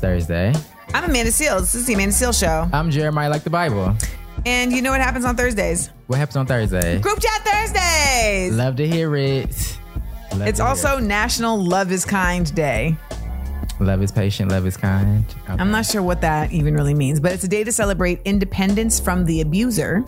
Thursday. It is Thursday. I'm Amanda Seales. This is the Amanda Seales Show. I'm Jeremiah like the Bible. And you know what happens on Thursdays? What happens on Thursday? Group Chat Thursdays. Love to hear it. Love It's also it. National Love is Kind Day. love is patient, love is kind. Okay. I'm not sure what that even really means, but it's a day to celebrate independence from the abuser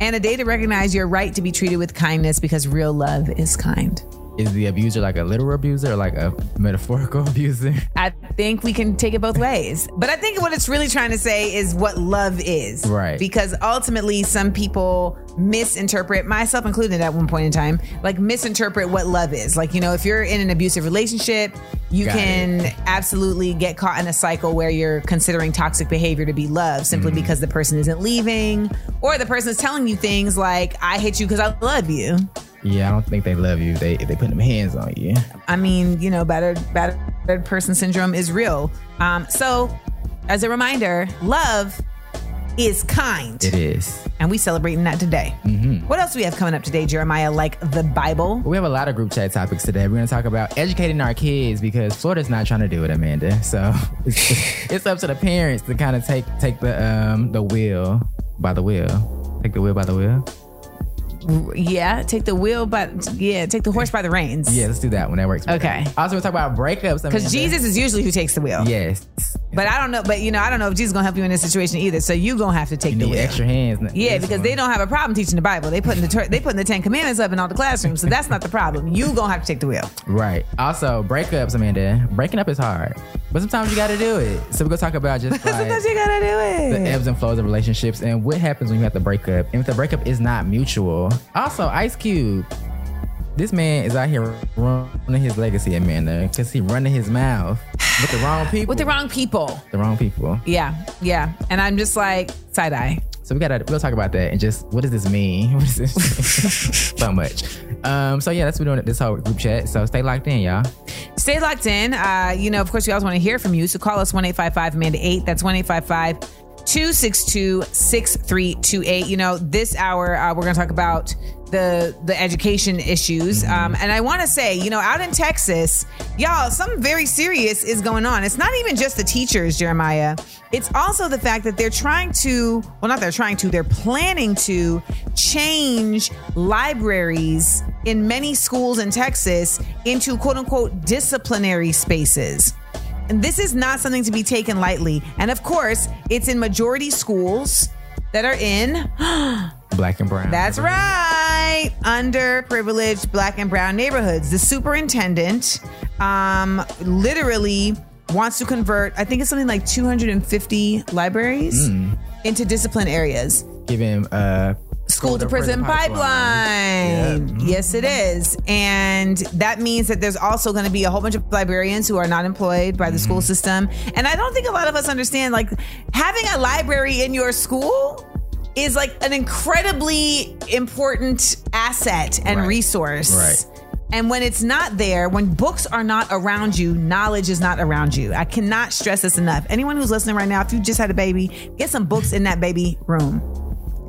and a day to recognize your right to be treated with kindness because real love is kind. Is the abuser like a literal abuser or like a metaphorical abuser? I think we can take it both ways. But I think what it's really trying to say is what love is. Right. Because ultimately, some people misinterpret, myself included at one point in time, like misinterpret what love is. Like, you know, if you're in an abusive relationship, you Got can absolutely get caught in a cycle where you're considering toxic behavior to be love simply Mm-hmm. because the person isn't leaving or the person is telling you things like, I hate you because I love you. Yeah, I don't think they love you. They they put them hands on you. I mean, you know, battered battered person syndrome is real. Um, so, as a reminder, love is kind, It is. and we celebrating that today. Mm-hmm. What else do we have coming up today, Jeremiah? Like the Bible. We have a lot of group chat topics today. We're going to talk about educating our kids because Florida's not trying to do it, Amanda. So it's, it's up to the parents to kind of take take the um the wheel by the wheel. Take the wheel by the wheel. Yeah, take the wheel, but yeah, take the horse by the reins. Yeah, let's do that one. That works. better. Okay. Also, we'll talk about breakups. because Jesus is usually who takes the wheel. Yes. But I don't know. But you know, I don't know if Jesus is gonna help you in this situation either. So you gonna have to take You the wheel. extra hands. Yeah, because one. they don't have a problem teaching the Bible. They putting the ter- they putting the Ten Commandments up in all the classrooms, so that's not the problem. You gonna have to take the wheel. Right. Also, breakups, Amanda. Breaking up is hard, but sometimes you got to do it. So we're gonna talk about just like Sometimes you gotta do it. the ebbs and flows of relationships and what happens when you have to break up. And if the breakup is not mutual. Also, Ice Cube. This man is out here running his legacy, Amanda, because he running his mouth with the wrong people. With the wrong people. the wrong people. Yeah, yeah. And I'm just like side eye. So we gotta we'll talk about that and just what does this mean? What is this? so much. Um. So yeah, that's what we're doing this whole group chat. So stay locked in, y'all. Stay locked in. Uh, you know, of course, we always want to hear from you. So call us one eight five five Amanda 8. That's 1 855 262 6328. You know, this hour, uh, we're going to talk about the the education issues. Um, and I want to say, you know, out in Texas, y'all, something very serious is going on. It's not even just the teachers, Jeremiah. It's also the fact that they're trying to, well, not they're trying to, they're planning to change libraries in many schools in Texas into quote unquote disciplinary spaces. And this is not something to be taken lightly. And of course, it's in majority schools that are in Black and brown. that's right. Underprivileged black and brown neighborhoods. The superintendent um, literally wants to convert, I think it's something like 250 libraries Hmm. into discipline areas. giving uh School to prison pipeline. Yes, it is. And that means that there's also going to be a whole bunch of librarians who are not employed by the mm-hmm. school system. And I don't think a lot of us understand like having a library in your school is like an incredibly important asset and Right. resource. Right. And when it's not there, when books are not around you, knowledge is not around you. I cannot stress this enough. Anyone who's listening right now, if you just had a baby, get some books in that baby room.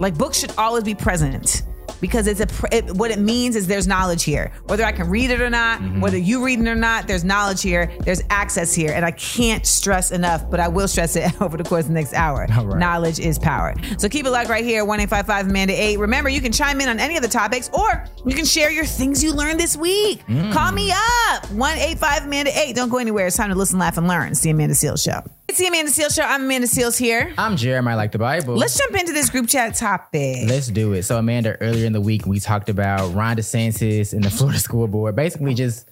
Like books should always be present because it's a it, what it means is there's knowledge here. Whether I can read it or not, Mm-hmm. whether you read it or not, there's knowledge here. There's access here, and I can't stress enough. But I will stress it over the course of the next hour. Right. Knowledge is power. So keep it locked right here, one eight five five Amanda eight. Remember, you can chime in on any of the topics, or you can share your things you learned this week. Mm. Call me up one eight five Amanda eight. Don't go anywhere. It's time to listen, laugh, and learn. It's the Amanda Seales Show. It's the Amanda Seales Show. I'm Amanda Seales here. I'm Jeremiah like the Bible. Let's jump into this group chat topic. Let's do it. So, Amanda, earlier in the week, we talked about Ron DeSantis and the Florida School Board basically just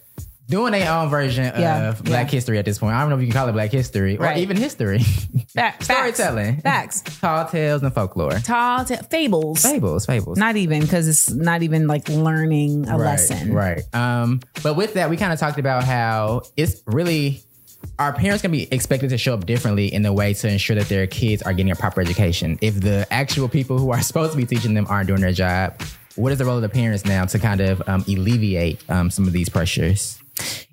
doing their own version Yeah, of Black yeah. History at this point. I don't know if you can call it Black History or Right. even history. Fact- Storytelling. Facts. Tall tales and folklore. Tall ta- fables. Fables, fables. Not even because it's not even like learning a right, lesson. Right. Um, but with that, we kind of talked about how it's really our parents can be expected to show up differently in the way to ensure that their kids are getting a proper education. If the actual people who are supposed to be teaching them aren't doing their job, what is the role of the parents now to kind of um, alleviate um, some of these pressures?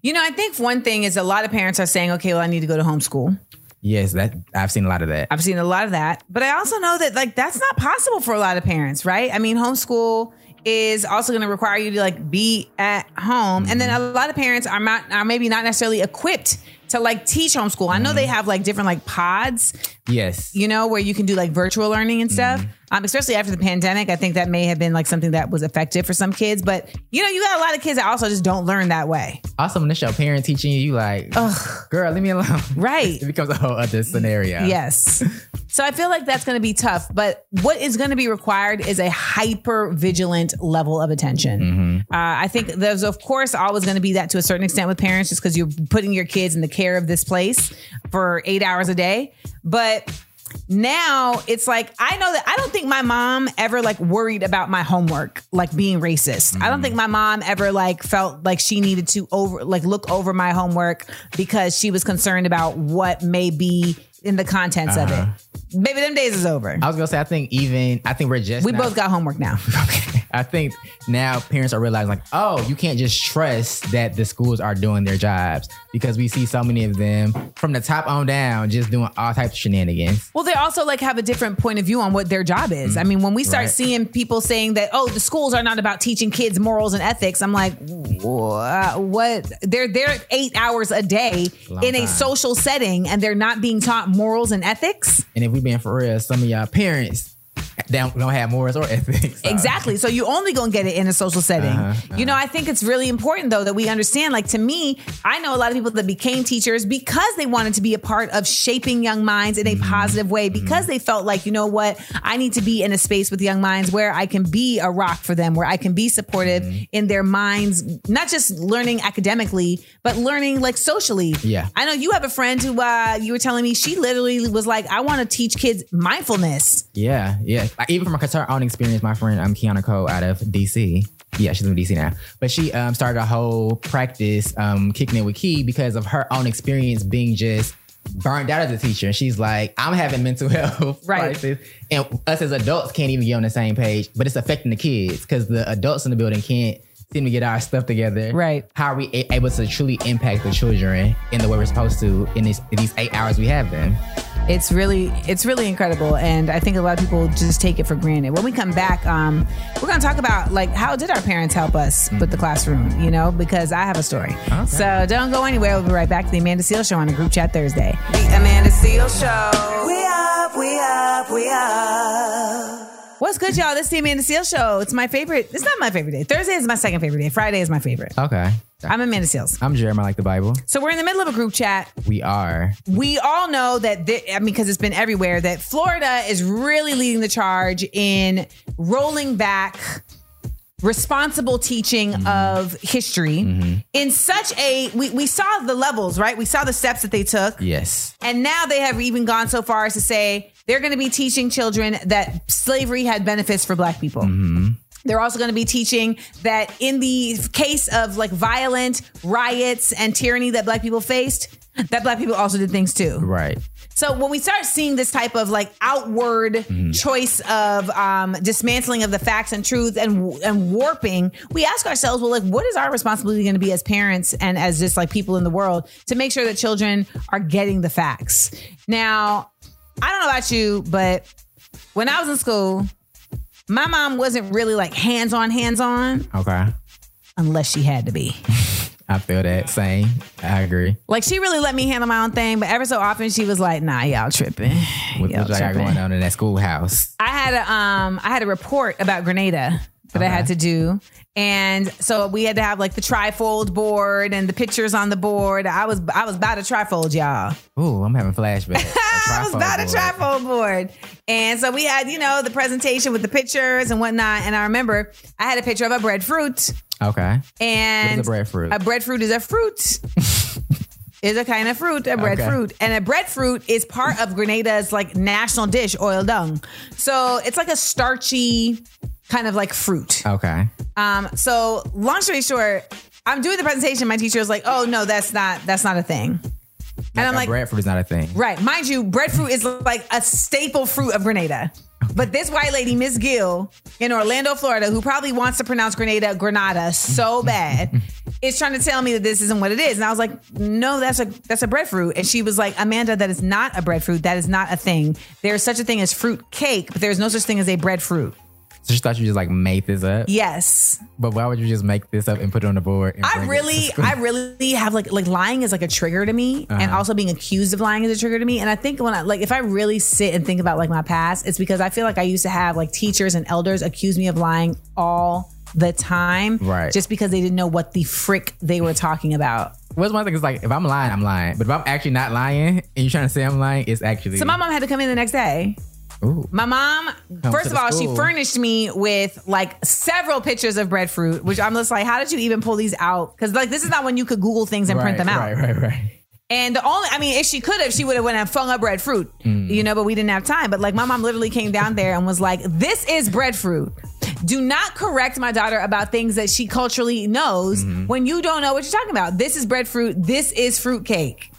You know, I think one thing is a lot of parents are saying, okay, well, I need to go to homeschool. Yes, that I've seen a lot of that. I've seen a lot of that, but I also know that like that's not possible for a lot of parents, right? I mean, homeschool is also going to require you to like be at home, and then a lot of parents are not are maybe not necessarily equipped to like teach homeschool. I know they mm-hmm. have like different like pods, yes. you know, where you can do like virtual learning and stuff. Mm-hmm. Um, especially after the pandemic, I think that may have been like something that was effective for some kids. But you know, you got a lot of kids that also just don't learn that way. also, when it's your parent teaching you, you like, girl, leave me alone. Right. it becomes a whole other scenario. Yes. So I feel like that's going to be tough. But what is going to be required is a hyper vigilant level of attention. Uh, I think there's, of course, always going to be that to a certain extent with parents, just because you're putting your kids in the care of this place for eight hours a day. But now it's like I know that I don't think my mom ever like worried about my homework like being racist. I don't think my mom ever like felt like she needed to over like look over my homework because she was concerned about what may be in the contents of it. Uh-huh. Maybe them days is over. I was gonna say, I think even I think we're just We now- both got homework now. I think now parents are realizing like, oh, you can't just trust that the schools are doing their jobs because we see so many of them from the top on down just doing all types of shenanigans. Well, they also like have a different point of view on what their job is. I mm-hmm. mean, when we start Right. seeing people saying that, oh, the schools are not about teaching kids morals and ethics, I'm like, "Wha- what? They're there eight hours a day Long in a social setting, and they're not being taught morals and ethics. And if we being for real, some of y'all parents don't, don't have morals or ethics. So- Exactly. So you only gonna get it in a social setting. Uh-huh, You know, I think it's really important though that we understand. Like to me, I know a lot of people that became teachers because they wanted to be a part of shaping young minds in a Mm-hmm. positive way. Because they felt like, you know what, I need to be in a space with young minds where I can be a rock for them, where I can be supportive Mm-hmm. in their minds, not just learning academically, but learning like socially. Yeah. I know you have a friend who uh, you were telling me she literally was like, I want to teach kids mindfulness. Yeah, yeah. Like, even from her own experience, my friend um Kiana Cole out of DC. Yeah, she's in DC now. But she um started a whole practice um kicking it with Key because of her own experience being just burned out as a teacher. And she's like, I'm having mental health Right. crisis. And us as adults can't even get on the same page, but it's affecting the kids because the adults in the building can't seem to get our stuff together. Right. How are we able to truly impact the children in the way we're supposed to in, this, in these eight hours we have them? It's really, it's really incredible, and I think a lot of people just take it for granted. When we come back, um, we're going to talk about like how did our parents help us with the classroom, you know? Because I have a story. So don't go anywhere. We'll be right back to the Amanda Seal Show on a Group Chat Thursday. The Amanda Seal Show. We up, we up, we up. What's good, y'all? This is the Amanda Seal Show. It's my favorite. It's not my favorite day. Thursday is my second favorite day. Friday is my favorite. Okay. I'm Amanda Seales. I'm Jeremy, I like the Bible. So we're in the middle of a group chat. We are. we all know that thi- I mean because it's been everywhere that Florida is really leading the charge in rolling back responsible teaching mm-hmm. of history mm-hmm. in such a we, we saw the levels right we saw the steps that they took Yes. and now they have even gone so far as to say they're going to be teaching children that slavery had benefits for black people they're also going to be teaching that in the case of like violent riots and tyranny that black people faced that black people also did things too Right. so when we start seeing this type of like outward choice of um, dismantling of the facts and truth and and warping, we ask ourselves, well, like, what is our responsibility going to be as parents and as just like people in the world to make sure that children are getting the facts? Now, I don't know about you, but when I was in school, my mom wasn't really like hands on, hands on, Okay. unless she had to be. I feel that. Same. I agree. Like she really let me handle my own thing, but ever so often she was like, "Nah, y'all tripping." What Y'all what y'all got tripping. going on in that schoolhouse? I had a um I had a report about Grenada that I had to do. And so we had to have like the trifold board and the pictures on the board. I was I was about a trifold, y'all. Ooh, I'm having flashbacks. I was about a trifold board. And so we had, you know, the presentation with the pictures and whatnot. And I remember I had a picture of a breadfruit. Okay. And a breadfruit? A breadfruit is a fruit. is a kind of fruit, a breadfruit. And a breadfruit is part of Grenada's like national dish, oil down. So it's like a starchy kind of like fruit. Okay. Um, so long story short, I'm doing the presentation. My teacher was like, "Oh no, that's not that's not a thing." And I'm like, breadfruit is not a thing. Right. Mind you, breadfruit is like a staple fruit of Grenada. But this white lady, Miss Gill, in Orlando, Florida, who probably wants to pronounce Grenada Granada so bad, is trying to tell me that this isn't what it is. And I was like, no, that's a that's a breadfruit. And she was like, Amanda, that is not a breadfruit. That is not a thing. There is such a thing as fruit cake, but there is no such thing as a breadfruit. So she thought you just like made this up. Yes. But why would you just make this up and put it on the board? and I bring it to really. I really have like like lying is like a trigger to me, and Uh-huh. also being accused of lying is a trigger to me. And I think when I like if I really sit and think about like my past, it's because I feel like I used to have like teachers and elders accuse me of lying all the time, Right. Just because they didn't know what the frick they were talking about. What's one thing is like if I'm lying, I'm lying. But if I'm actually not lying and you're trying to say I'm lying, it's actually So my mom had to come in the next day. Ooh. My mom, first of all, she furnished me with like several pictures of breadfruit, which I'm just like, how did you even pull these out? Because like this is not when you could Google things and print them out. Right, right, right. And the only, I mean, if she could have, she would have went and flung up breadfruit, Mm. you know, but we didn't have time. But like my mom literally came down there and was like, this is breadfruit. Do not correct my daughter about things that she culturally knows Mm-hmm. when you don't know what you're talking about. This is breadfruit. This is fruit cake.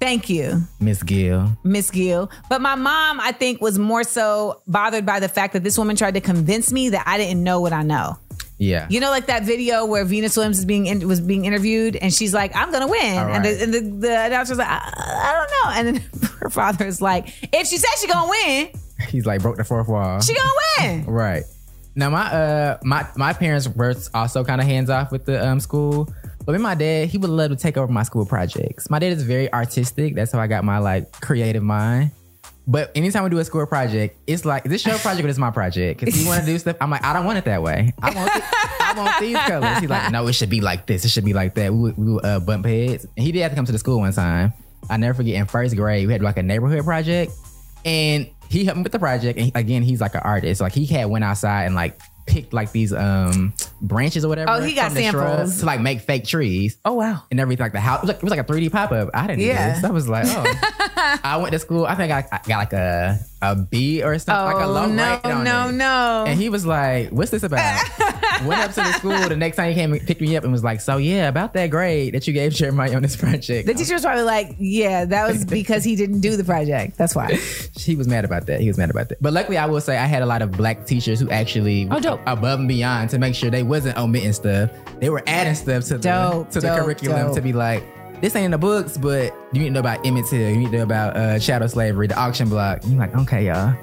Thank you, Miss Gill. Miss Gill. But my mom, I think, was more so bothered by the fact that this woman tried to convince me that I didn't know what I know. Yeah. You know, like that video where Venus Williams is being in, was being interviewed, and she's like, "I'm gonna win," All and, the, and the, the announcer's like, I, "I don't know," and then her father is like, "If she said she gonna win, He's like broke the fourth wall. she gonna win." Right. Now my uh my my parents were also kind of hands off with the um school. But me my dad, he would love to take over my school projects. My dad is very artistic. That's how I got my like creative mind. But anytime we do a school project, it's like this your project or this my project? Because he want to do stuff. I'm like, I don't want it that way. I want it, I want these colors. He's like, no, it should be like this. It should be like that. We would, we would uh, bump heads. And he did have to come to the school one time. I never forget. In first grade, we had like a neighborhood project, and he helped me with the project. And again, he's like an artist. Like he had went outside and like picked like these um branches or whatever. Oh, he got from the shrubs samples. to like make fake trees Oh wow. and everything like the house. It was like, it was like a 3D pop up. I didn't Yeah. do this. I was like, oh. I went to school. I think I, I got like a a B or something, like a low Oh no, rate on no, it. no. And he was like, "What's this about?" Went up to the school the next time he came and picked me up and was like, "So yeah, about that grade that you gave Jeremiah on this project." the teacher was probably like, "Yeah, that was because he didn't do the project. That's why." he was mad about that. He was mad about that. But luckily, I will say I had a lot of black teachers who actually Oh, dope. above and beyond to make sure they wasn't omitting stuff. They were adding stuff to the Dope, to the curriculum dope. to be like, this ain't in the books, but you need to know about Emmett Till. You need to know about uh, chattel slavery, the auction block. You're like, okay, y'all.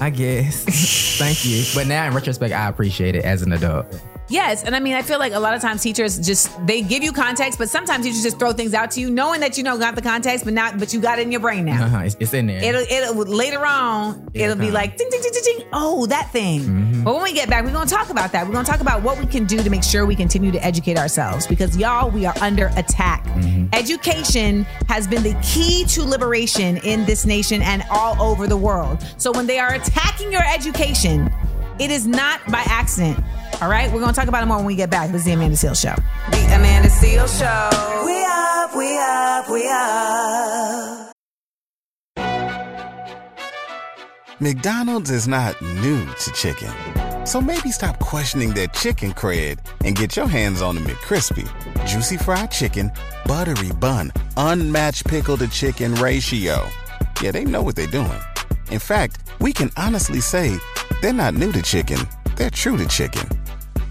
I guess. Thank you. But now in retrospect, I appreciate it as an adult. Yes, and I mean, I feel like a lot of times teachers just they give you context, but sometimes teachers just throw things out to you, knowing that you know got the context, but not, but you got it in your brain now. Uh-huh. It's, it's in there. It'll it'll later on it'll be like ding ding ding ding ding. Oh, that thing. Mm-hmm. But when we get back, we're gonna talk about that. We're gonna talk about what we can do to make sure we continue to educate ourselves because y'all, we are under attack. Mm-hmm. Education has been the key to liberation in this nation and all over the world. So when they are attacking your education, it is not by accident. All right, we're gonna talk about it more when we get back. This is the Amanda Seales Show. The Amanda Seal Show. We up, we up, we up. McDonald's is not new to chicken. So maybe stop questioning their chicken cred and get your hands on the McCrispy. Juicy fried chicken, buttery bun, unmatched pickle to chicken ratio. Yeah, they know what they're doing. In fact, we can honestly say they're not new to chicken, they're true to chicken.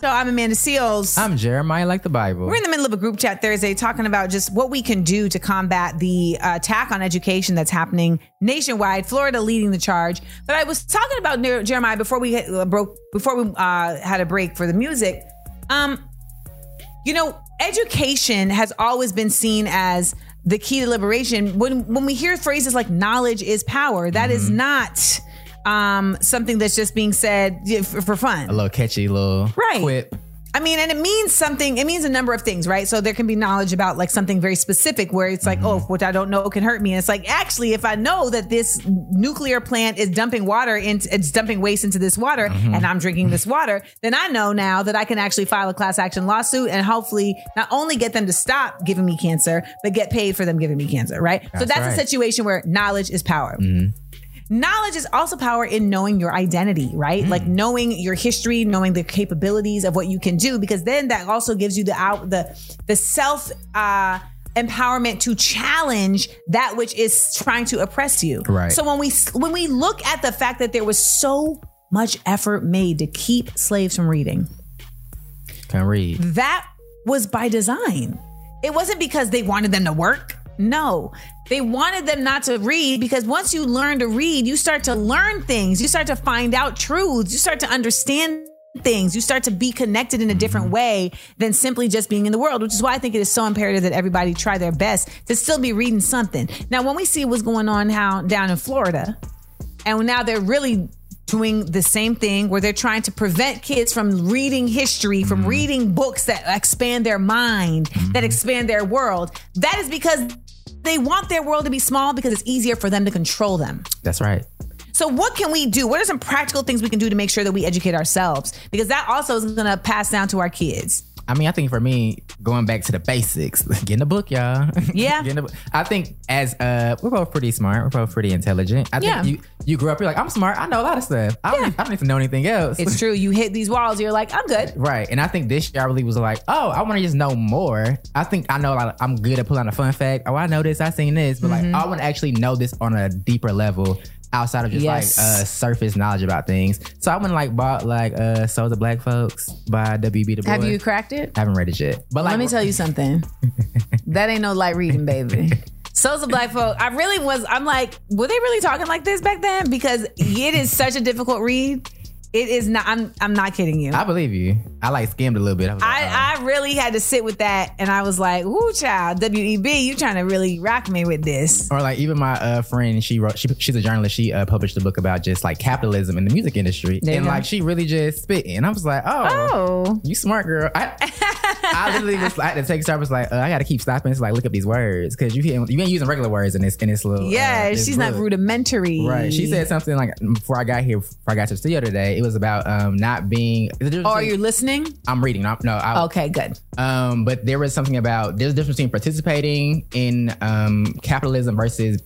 So I'm Amanda Seales. I'm Jeremiah, like the Bible. We're in the middle of a group chat Thursday talking about just what we can do to combat the uh, attack on education that's happening nationwide. Florida leading the charge. But I was talking about Jeremiah before we hit, uh, broke before we uh, had a break for the music. Um, you know, education has always been seen as the key to liberation. When when we hear phrases like "knowledge is power," that is not um, something that's just being said for, for fun. a little catchy little Right. quip. I mean, and it means something. It means a number of things, right? So there can be knowledge about like something very specific where it's like, mm-hmm. oh, what I don't know can hurt me. And it's like, actually, if I know that this nuclear plant is dumping water into, it's dumping waste into this water mm-hmm. and I'm drinking this water, then I know now that I can actually file a class action lawsuit and hopefully not only get them to stop giving me cancer, but get paid for them giving me cancer, right? so That's that's a situation where knowledge is power. Mm-hmm. Knowledge is also power in knowing your identity, right? Like knowing your history, knowing the capabilities of what you can do, because then that also gives you the out the the self uh empowerment to challenge that which is trying to oppress you. Right. So when we when we look at the fact that there was so much effort made to keep slaves from reading, Can read. that was by design. It wasn't because they wanted them to work. No, they wanted them not to read because once you learn to read, you start to learn things. You start to find out truths. You start to understand things. You start to be connected in a different mm-hmm. way than simply just being in the world, which is why I think it is so imperative that everybody try their best to still be reading something. Now, when we see what's going on how down in Florida, and now they're really doing the same thing where they're trying to prevent kids from reading history, from mm-hmm. reading books that expand their mind, that mm-hmm. expand their world. That is because they want their world to be small because it's easier for them to control them. That's right. So, what can we do? What are some practical things we can do to make sure that we educate ourselves? Because that also is going to pass down to our kids. I mean, I think for me, going back to the basics, getting in the book, y'all. Yeah. Get in book. I think as uh, we're both pretty smart. We're both pretty intelligent. I Yeah. think you you grew up. You're like, I'm smart. I know a lot of stuff. I don't, Yeah. need, I don't need to know anything else. It's true. You hit these walls, you're like, I'm good. Right. And I think this year I really was like, oh, I want to just know more. I think I know a lot of, I'm good at pulling out a fun fact. Oh, I know this, I seen this. But Mm-hmm. like I want to actually know this on a deeper level outside of just Yes. like uh surface knowledge about things. So I went like bought like uh Souls of Black Folks by W.B. Du Bois. Have you cracked it? I haven't read it yet. But like Let me tell you something. that ain't no light reading, baby. Souls of Black folk. I really was. I'm like, were they really talking like this back then? Because it is such a difficult read. It is not. I'm. I'm not kidding you. I believe you. I like skimmed a little bit. I, like, oh. I, I really had to sit with that, and I was like, "Ooh, child, WEB, you trying to really rock me with this?" or like even my uh, friend, she wrote. She, she's a journalist. She uh, published a book about just like capitalism in the music industry, There and like she really just spit. And I was like, oh, Oh, you smart girl. I, I literally just like to take. Was like, uh, I got to keep stopping to like look up these words because you you ain't using regular words in this in this little. uh, yeah, this she's not rudimentary. Right. She said something like before I got here, before I got to the studio today. It was about um not being. "Oh, are you listening?" I'm reading. I'm, no, I, Okay, good. um, but there was something about there's a difference between participating in um, capitalism versus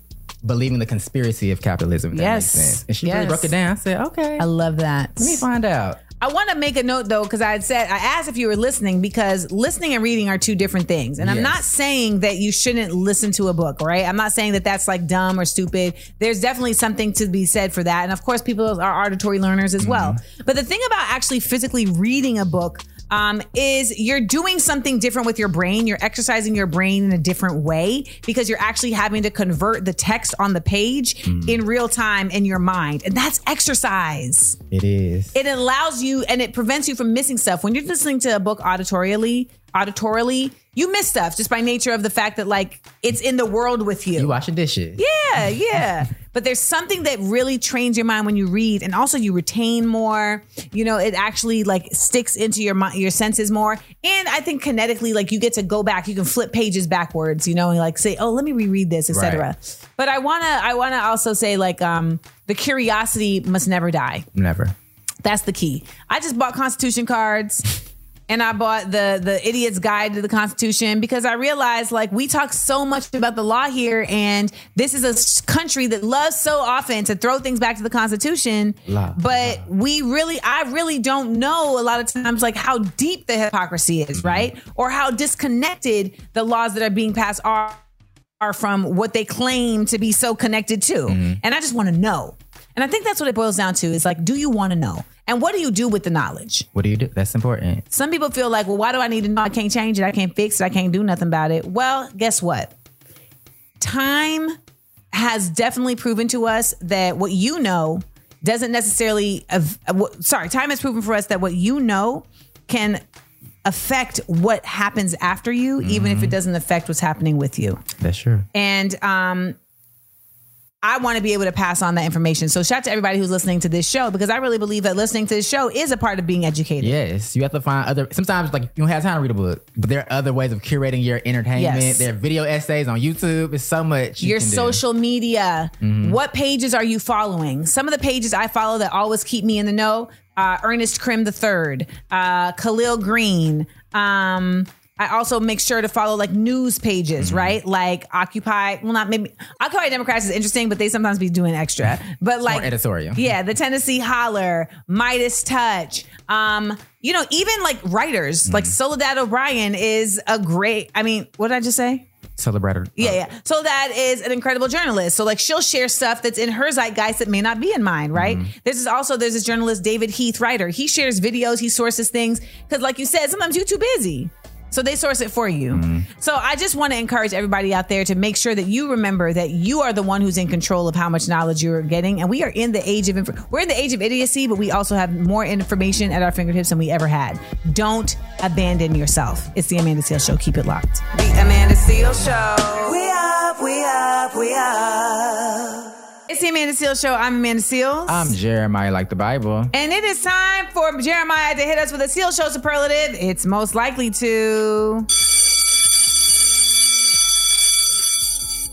believing the conspiracy of capitalism. If that Yes. makes sense. And she Yes. really broke it down. I said, okay, I love that. let me find out. I want to make a note though, because I had said I asked if you were listening because listening and reading are two different things, and I'm not saying that you shouldn't listen to a book, right? I'm not saying that that's like dumb or stupid. There's definitely something to be said for that, and of course, people are auditory learners as well. Mm-hmm. But the thing about actually physically reading a book. Um, is you're doing something different with your brain. You're exercising your brain in a different way because you're actually having to convert the text on the page in real time in your mind. And that's exercise It is. it allows you and it prevents you from missing stuff when you're listening to a book auditorially auditorily you miss stuff just by nature of the fact that like it's in the world with you, you washing dishes. yeah yeah but there's something that really trains your mind when you read and also you retain more you know it actually like sticks into your mind your senses more and i think kinetically like you get to go back you can flip pages backwards you know and like say oh let me reread this etc Right. but i want to i want to also say like um the curiosity must never die Never. that's the key. I just bought Constitution cards. And I bought the the Idiot's Guide to the Constitution because I realized like we talk so much about the law here, and this is a country that loves so often to throw things back to the Constitution. Law. But we really, I really don't know a lot of times like how deep the hypocrisy is, mm-hmm. right? Or how disconnected the laws that are being passed are are from what they claim to be so connected to. Mm-hmm. And I just want to know. And I think that's what it boils down to is like, do you want to know? And what do you do with the knowledge? What do you do? That's important. Some people feel like, well, why do I need to know? I can't change it. I can't fix it. I can't do nothing about it. Well, guess what? Time has definitely proven to us that what you know doesn't necessarily, sorry, time has proven for us that what you know can affect what happens after you, even if it doesn't affect what's happening with you. That's true. And um, I want to be able to pass on that information. So shout out to everybody who's listening to this show because I really believe that listening to this show is a part of being educated. Yes, you have to find other. Sometimes, like you don't have time to read a book, but there are other ways of curating your entertainment. Yes. There are video essays on YouTube. It's so much. you Your can do. social media. What pages are you following? Some of the pages I follow that always keep me in the know: uh, Ernest Crim III, uh, Kahlil Greene. Um, I also make sure to follow like news pages, mm-hmm. right? Like Occupy. Well, not maybe Occupy Democrats is interesting, but they sometimes be doing extra. But like More editorial. Yeah, the Tennessee Holler, Midas Touch. Um, you know, even like writers, mm-hmm. like Soledad O'Brien is a great. I mean, what did I just say? Celebrator. Yeah, yeah. So that is an incredible journalist. So like she'll share stuff that's in her zeitgeist that may not be in mine, right? Mm-hmm. This is also there's this journalist David Heath writer. He shares videos, he sources things because, like you said, sometimes you're too busy. So they source it for you. Mm-hmm. So I just want to encourage everybody out there to make sure that you remember that you are the one who's in control of how much knowledge you're getting. And we are in the age of inf- we're in the age of idiocy, but we also have more information at our fingertips than we ever had. Don't abandon yourself. It's the Amanda Seales Show. Keep it locked. The Amanda Seal Show. We up, we up, we up. It's the Amanda Seales Show. I'm Amanda Seales. I'm Jeremiah, like the Bible. and it is time for Jeremiah to hit us with a Seal Show superlative. It's most likely to.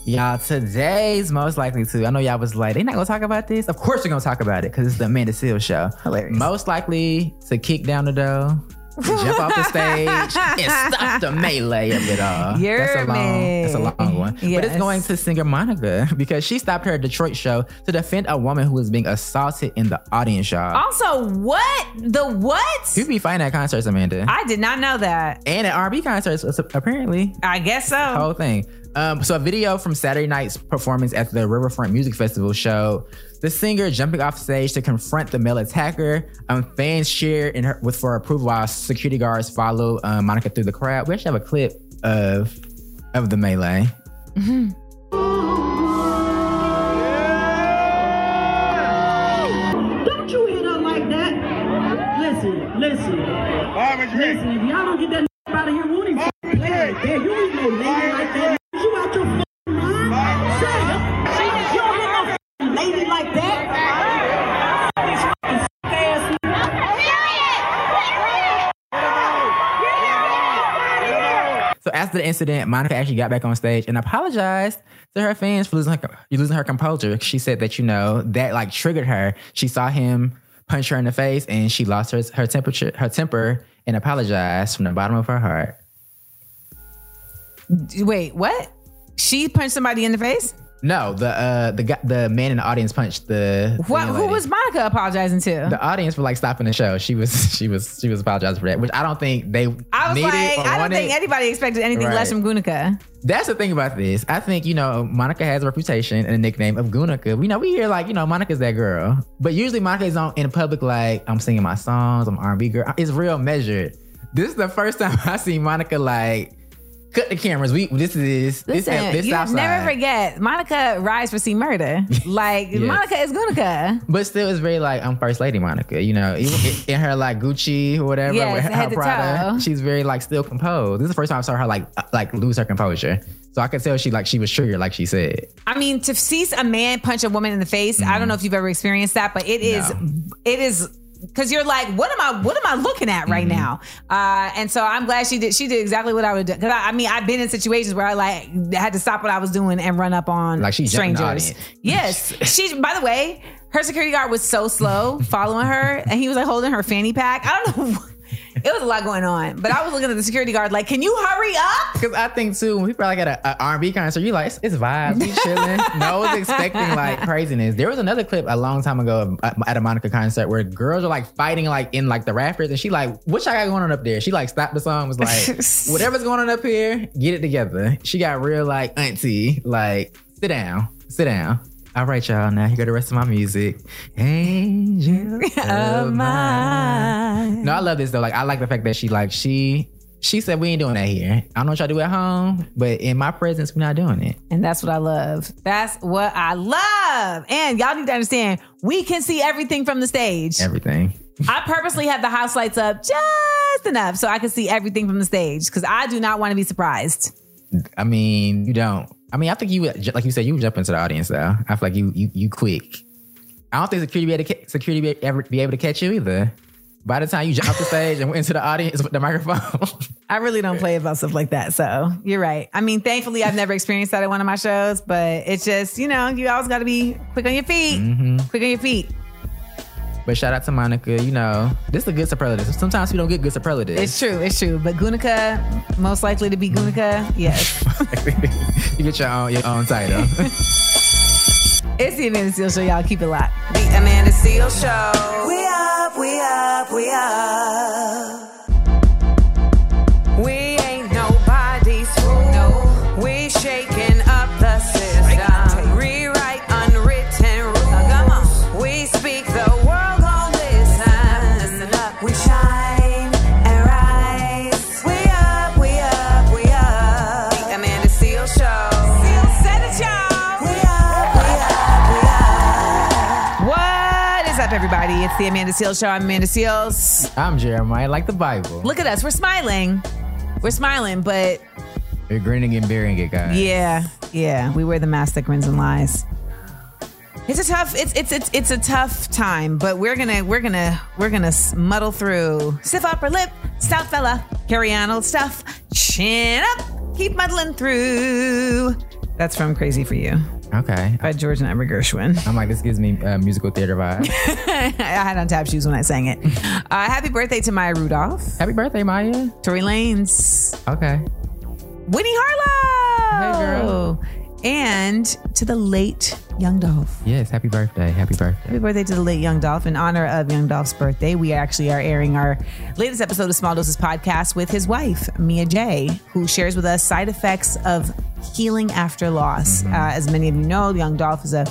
Y'all, today's most likely to. I know y'all was like, they not gonna talk about this. Of course, we're gonna talk about it because it's the Amanda Seal show. Hilarious. Most likely to kick down the door, jump off the stage, and stop the melee of it all. You're that's a long, that's a long one. But it's going to singer Monica because she stopped her Detroit show to defend a woman who was being assaulted in the audience, y'all. Also, what? The what? People be fighting at concerts, Amanda, I did not know that. and at R&B concerts apparently. I guess so. whole thing. Um, so a video from Saturday night's performance at the Riverfront Music Festival showed the singer jumping off stage to confront the male attacker. Um, fans cheered in her with for approval while security guards follow um, Monica through the crowd. We actually have a clip of of the melee. Don't lady like that. This f***ing ass So after the incident, Monica actually got back on stage and apologized to her fans for losing her, losing her composure. She said that you know that like triggered her. She saw him punch her in the face and she lost her her temperature her temper and apologized from the bottom of her heart. Wait, what? She punched somebody in the face? No, the uh the the man in the audience punched the What? Who was Monica apologizing to? the audience for like stopping the show. She was she was she was apologizing for that, which I don't think they I was needed like, I don't wanted. think anybody expected anything Right. less from Gunica. That's the thing about this. I think you know Monica has a reputation and a nickname of Gunica. We know we hear like you know Monica's that girl, but usually Monica is on in public like I'm singing my songs. I'm R&B girl. It's real measured. This is the first time I see Monica like cut the cameras. We this is this Listen, this you outside. never forget, Monica rides for C Murder. Like Yes. Monica is Gunica. But still, it's very like I'm First Lady Monica. You know, even in her like Gucci or whatever, Yes, with her, her to Prada, toe. she's very like still composed. This is the first time I saw her like uh, like lose her composure. So I could tell she like she was triggered, like she said. I mean, to see a man punch a woman in the face, I don't know if you've ever experienced that, but it is, Mm-hmm. No. it is because you're like, what am I, what am I looking at right Mm-hmm. now? Uh, and so I'm glad she did. She did exactly what I would do. Because I, I mean, I've been in situations where I like had to stop what I was doing and run up on Like she jumped in the strangers. Yes, she. By the way, her security guard was so slow following her, and he was like holding her fanny pack. I don't know. It was a lot going on, but I was looking at the security guard like, "Can you hurry up?" Because I think too, are like at a, a R&B concert, you like it's, it's vibes, we chilling. no one's expecting like craziness. There was another clip a long time ago at, uh, at a Monica concert where girls are like fighting like in like the rafters, and she like, what y'all got going on up there? She like stopped the song, was like, whatever's going on up here, get it together. She got real like auntie, like sit down, sit down. All right, y'all. Now here go the rest of my music. Angel of mine. No, I love this though. Like I like the fact that she like she she said we ain't doing that here. I don't know what y'all do at home, but in my presence, we're not doing it. And that's what I love. That's what I love. And y'all need to understand, we can see everything from the stage. Everything. I purposely have the house lights up just enough so I can see everything from the stage because I do not want to be surprised. I mean, you don't. I mean, I think you would, like you said, you would jump into the audience though. I feel like you you you quick. I don't think security be able to, security be ever be able to catch you either. By the time you jump off the stage and went into the audience with the microphone, I really don't play about stuff like that. So you're right. I mean, thankfully, I've never experienced that at one of my shows, but it's just, you know, you always got to be quick on your feet. Mm-hmm. Quick on your feet. But shout out to Monica. You know, this is a good superlative. Sometimes we don't get good superlatives. It's true. It's true. But Gunica, most likely to be Gunica, yes. you get your own your own title. it's the Amanda Seal Show, y'all. Keep it locked. The Amanda Seal Show. We up, we up, we up. Everybody? It's the Amanda Seales Show. I'm Amanda Seales. I'm Jeremiah, like the Bible. Look at us. We're smiling. We're smiling, but You're grinning and bearing it, guys. yeah, yeah, we wear the mask that grins and lies. It's a tough. It's it's it's it's a tough time, but we're gonna we're gonna we're gonna muddle through. Stiff upper lip, stout fella, carry on old stuff, chin up, keep muddling through. That's from Crazy for You Okay. by George and Emma Gershwin. I'm like, this gives me uh, musical theater vibe. I had on tap shoes when I sang it. Uh, happy birthday to Maya Rudolph, Happy birthday, Maya. Tory Lanez, Okay. Winnie Harlow. Hey, girl. And to the late Young Dolph. Yes, happy birthday. Happy birthday. Happy birthday to the late Young Dolph. In honor of Young Dolph's birthday, we actually are airing our latest episode of Small Doses Podcast with his wife, Mia Jaye, who shares with us side effects of healing after loss. Uh, as many of you know, Young Dolph is a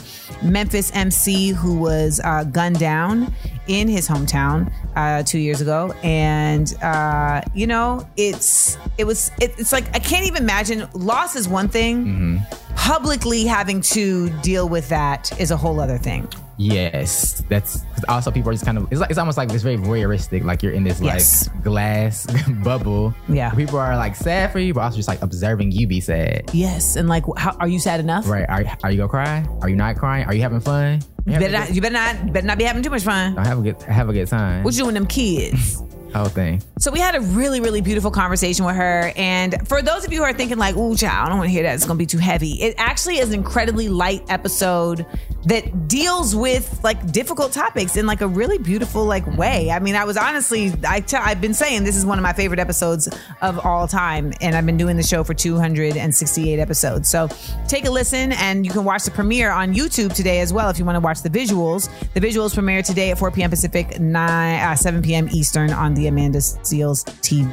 Memphis MC who was uh, gunned down in his hometown uh, two years ago, and uh, you know, it's it was it, it's like I can't even imagine. Loss is one thing. Publicly having to deal with that is a whole other thing. Yes, that's also people are just kind of. It's like it's almost like it's very voyeuristic. Like you're in this Yes. like glass bubble. Yeah. people are like sad for you, but also just like observing you be sad. Yes, and like, how, are you sad enough? Right? Are are you gonna cry? Are you not crying? Are you having fun? You better have, not. You better not. Better not be having too much fun. have a good have a good time. What you doing, them kids? whole thing. So we had a really, really beautiful conversation with her. And for those of you who are thinking like, "Ooh, child, I don't want to hear that. It's going to be too heavy." It actually is an incredibly light episode that deals with like difficult topics in like a really beautiful like way. I mean, I was honestly, I t- I've been saying this is one of my favorite episodes of all time, and I've been doing the show for 268 episodes. So take a listen, and you can watch the premiere on YouTube today as well if you want to watch the visuals. The visuals premiere today at 4 p.m. Pacific, 9 uh, 7 p.m. Eastern on the Amanda Seales TV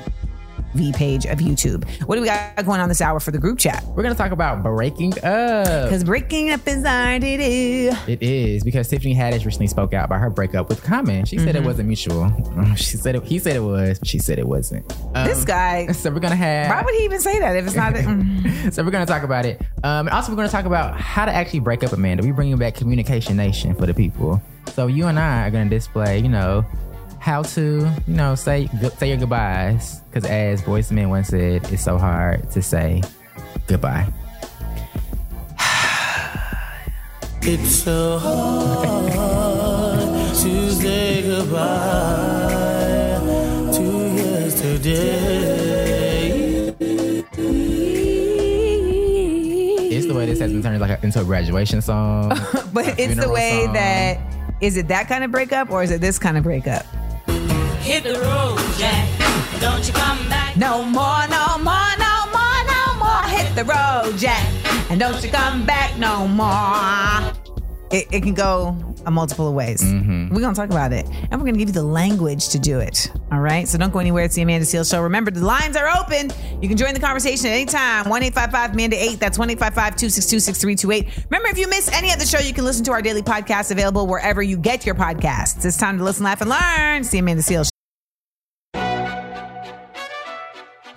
page of YouTube. What do we got going on this hour for the group chat? We're gonna talk about breaking up. Because breaking up is hard to do. It is because Tiffany Haddish recently spoke out about her breakup with Common. She Mm-hmm. said it wasn't mutual. She said it, he said it was, she said it wasn't. Um, This guy, So we're gonna have. why would he even say that if it's not? Mm. so we're gonna talk about it. Um, and also we're gonna talk about how to actually break up Amanda. We bringing back communication nation for the people. So you and I are gonna display, you know, how to, you know, say say your goodbyes. Because as Boyce Men once said, it's so hard to say goodbye. It's so hard to say goodbye to yesterday. It's the way this has been turned like a, into a graduation song. But it's the way song. that is it that kind of breakup or is it this kind of breakup? Hit the road, Jack. Don't you come back. No more, no more, no more, no more. Hit the road, Jack, and don't you come back no more. it, it can go a multiple of ways. Mm-hmm. We're gonna talk about it, and we're gonna give you the language to do it. All right. So don't go anywhere. It's the Amanda Seales Show. Remember, the lines are open. You can join the conversation at any time. One eight five five Amanda eight. That's one eight five five two six two six three two eight. Remember, if you miss any of the show, you can listen to our daily podcast available wherever you get your podcasts. It's time to listen, laugh, and learn. It's the Amanda Seales. Show.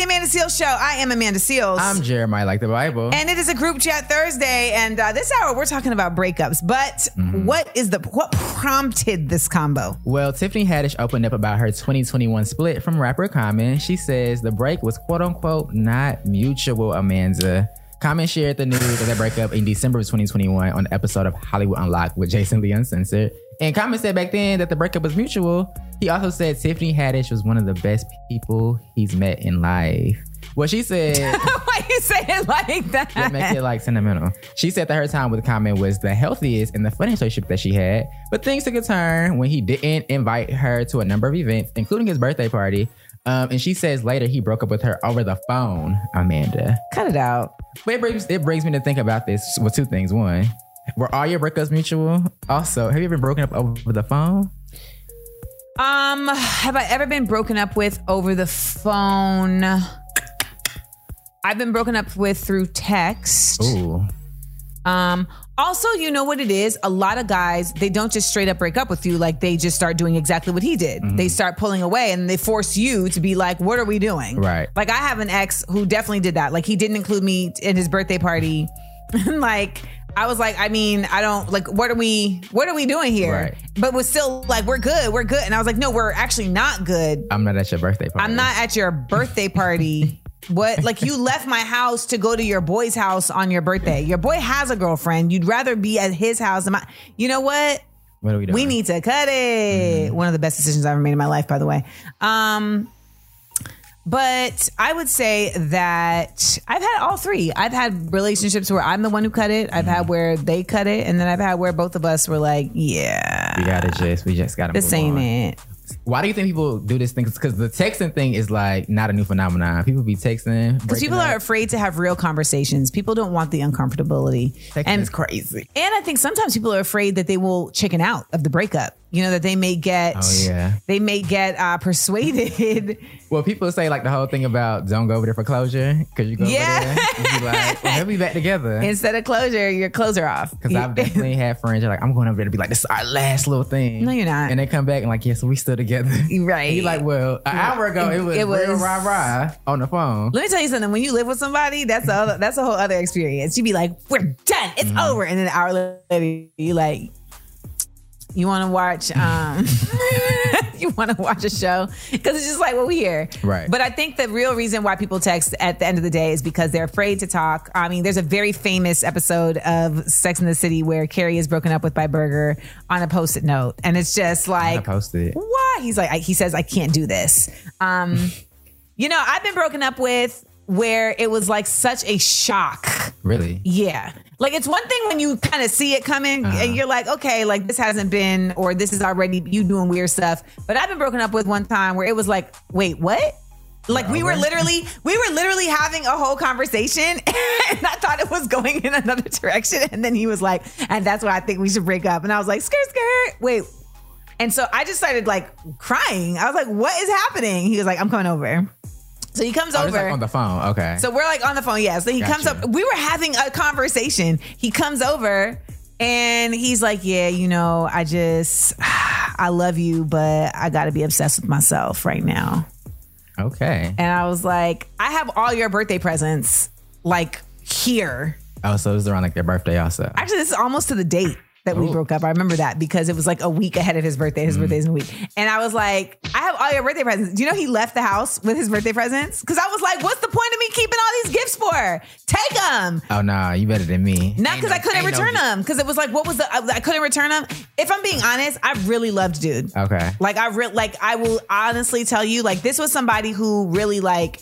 The Amanda Seales Show. I am Amanda Seales. I'm Jeremiah, like the Bible. and it is a group chat Thursday, and uh, this hour we're talking about breakups. But Mm-hmm. what is the what prompted this combo? Well, Tiffany Haddish opened up about her 2021 split from rapper Common. She says the break was quote unquote not mutual, Amanda. Common shared the news of their breakup in December of 2021 on the episode of Hollywood Unlocked with Jason Lee Uncensored. And Common said back then that the breakup was mutual. He also said Tiffany Haddish was one of the best people he's met in life. Well, she said Why you say it like that? that make it like sentimental. She said that her time with Common was the healthiest and the funniest relationship that she had, but things took a turn when he didn't invite her to a number of events, including his birthday party. Um, and she says later he broke up with her over the phone, Amanda. Cut it out. But it brings, it brings me to think about this with two things. One, were all your breakups mutual? Also, have you ever broken up over the phone? Um, have I ever been broken up with over the phone? I've been broken up with through text. Ooh. Um, also, you know what it is? A lot of guys, they don't just straight up break up with you. Like they just start doing exactly what he did. Mm-hmm. They start pulling away and they force you to be like, what are we doing? Right. Like I have an ex who definitely did that. Like he didn't include me in his birthday party. like I was like, I mean, I don't like what are we what are we doing here? Right. But was still like, we're good, we're good. And I was like, no, we're actually not good. I'm not at your birthday party. I'm not at your birthday party. What? Like you left my house to go to your boy's house on your birthday. Your boy has a girlfriend. You'd rather be at his house. Am I, you know what? What are we doing? We need to cut it. One of the best decisions I've ever made in my life, by the way. Um, but I would say that I've had all three. I've had relationships where I'm the one who cut it. I've had mm-hmm. where they cut it, and then I've had where both of us were like, "Yeah, We gotta just, we just gotta. this move ain't on. it." Why do you think people do this thing? Because the texting thing is like not a new phenomenon. People be texting Because people breaking are afraid to have real conversations. People don't want the uncomfortability. Texting and is crazy. And I think sometimes people are afraid that they will chicken out of the breakup. You know that they may get. Oh, yeah. They may get uh, persuaded. Well, people say like the whole thing about don't go over there for closure because you go Yeah. over there, you like, well, they'll be back together. Instead of closure, your clothes are off. Because I've definitely had friends are like, I'm going over there to be like, this is our last little thing. No, you're not. And they come back and like, yeah, so we still together. Right. You like, well, an hour ago it was, It was- real rah rah on the phone. Let me tell you something. When you live with somebody, that's a other, that's a whole other experience. You be like, "We're done. It's Mm-hmm. over," and then an hour later, you like, you want to watch, um, you want to watch a show because it's just like, well, we here, Right. But I think the real reason why people text at the end of the day is because they're afraid to talk. I mean, there's a very famous episode of Sex in the City where Carrie is broken up with by Berger on a post-it note, and it's just like, posted. why? He's like, I, he says, I can't do this. Um, you know, I've been broken up with where it was like such a shock. Really? Yeah. Like it's one thing when you kind of see it coming Uh-huh. and you're like, okay, like this hasn't been, or this is already you doing weird stuff. But I've been broken up with one time where it was like, wait, what? Like we were literally, we were literally having a whole conversation, and I thought it was going in another direction. And then he was like, and that's why I think we should break up. And I was like, skirt, skirt. Wait, and so I just started like crying. I was like, what is happening? He was like, I'm coming over. So he comes Oh, over. like on the phone. Okay. so we're like on the phone, yeah. So he comes up. We were having a conversation. He comes over and he's like, Yeah, you know, I just, I love you, but I got to be obsessed with myself right now. okay. And I was like, I have all your birthday presents like here. Oh, so it was around like their birthday also. Actually, this is almost to the date. That we Oh. broke up. I remember that because it was like a week ahead of his birthday. Mm. His birthday's in a week. And I was like, I have all your birthday presents. Do you know he left the house with his birthday presents? Because I was like, what's the point of me keeping all these gifts for? Take them. Oh no, you better than me. Not because no- I couldn't ain't no return them. Because it was like, what was the? I, I couldn't return them. If I'm being honest, I really loved dude. Okay. Like I re- like I will honestly tell you, like this was somebody who really like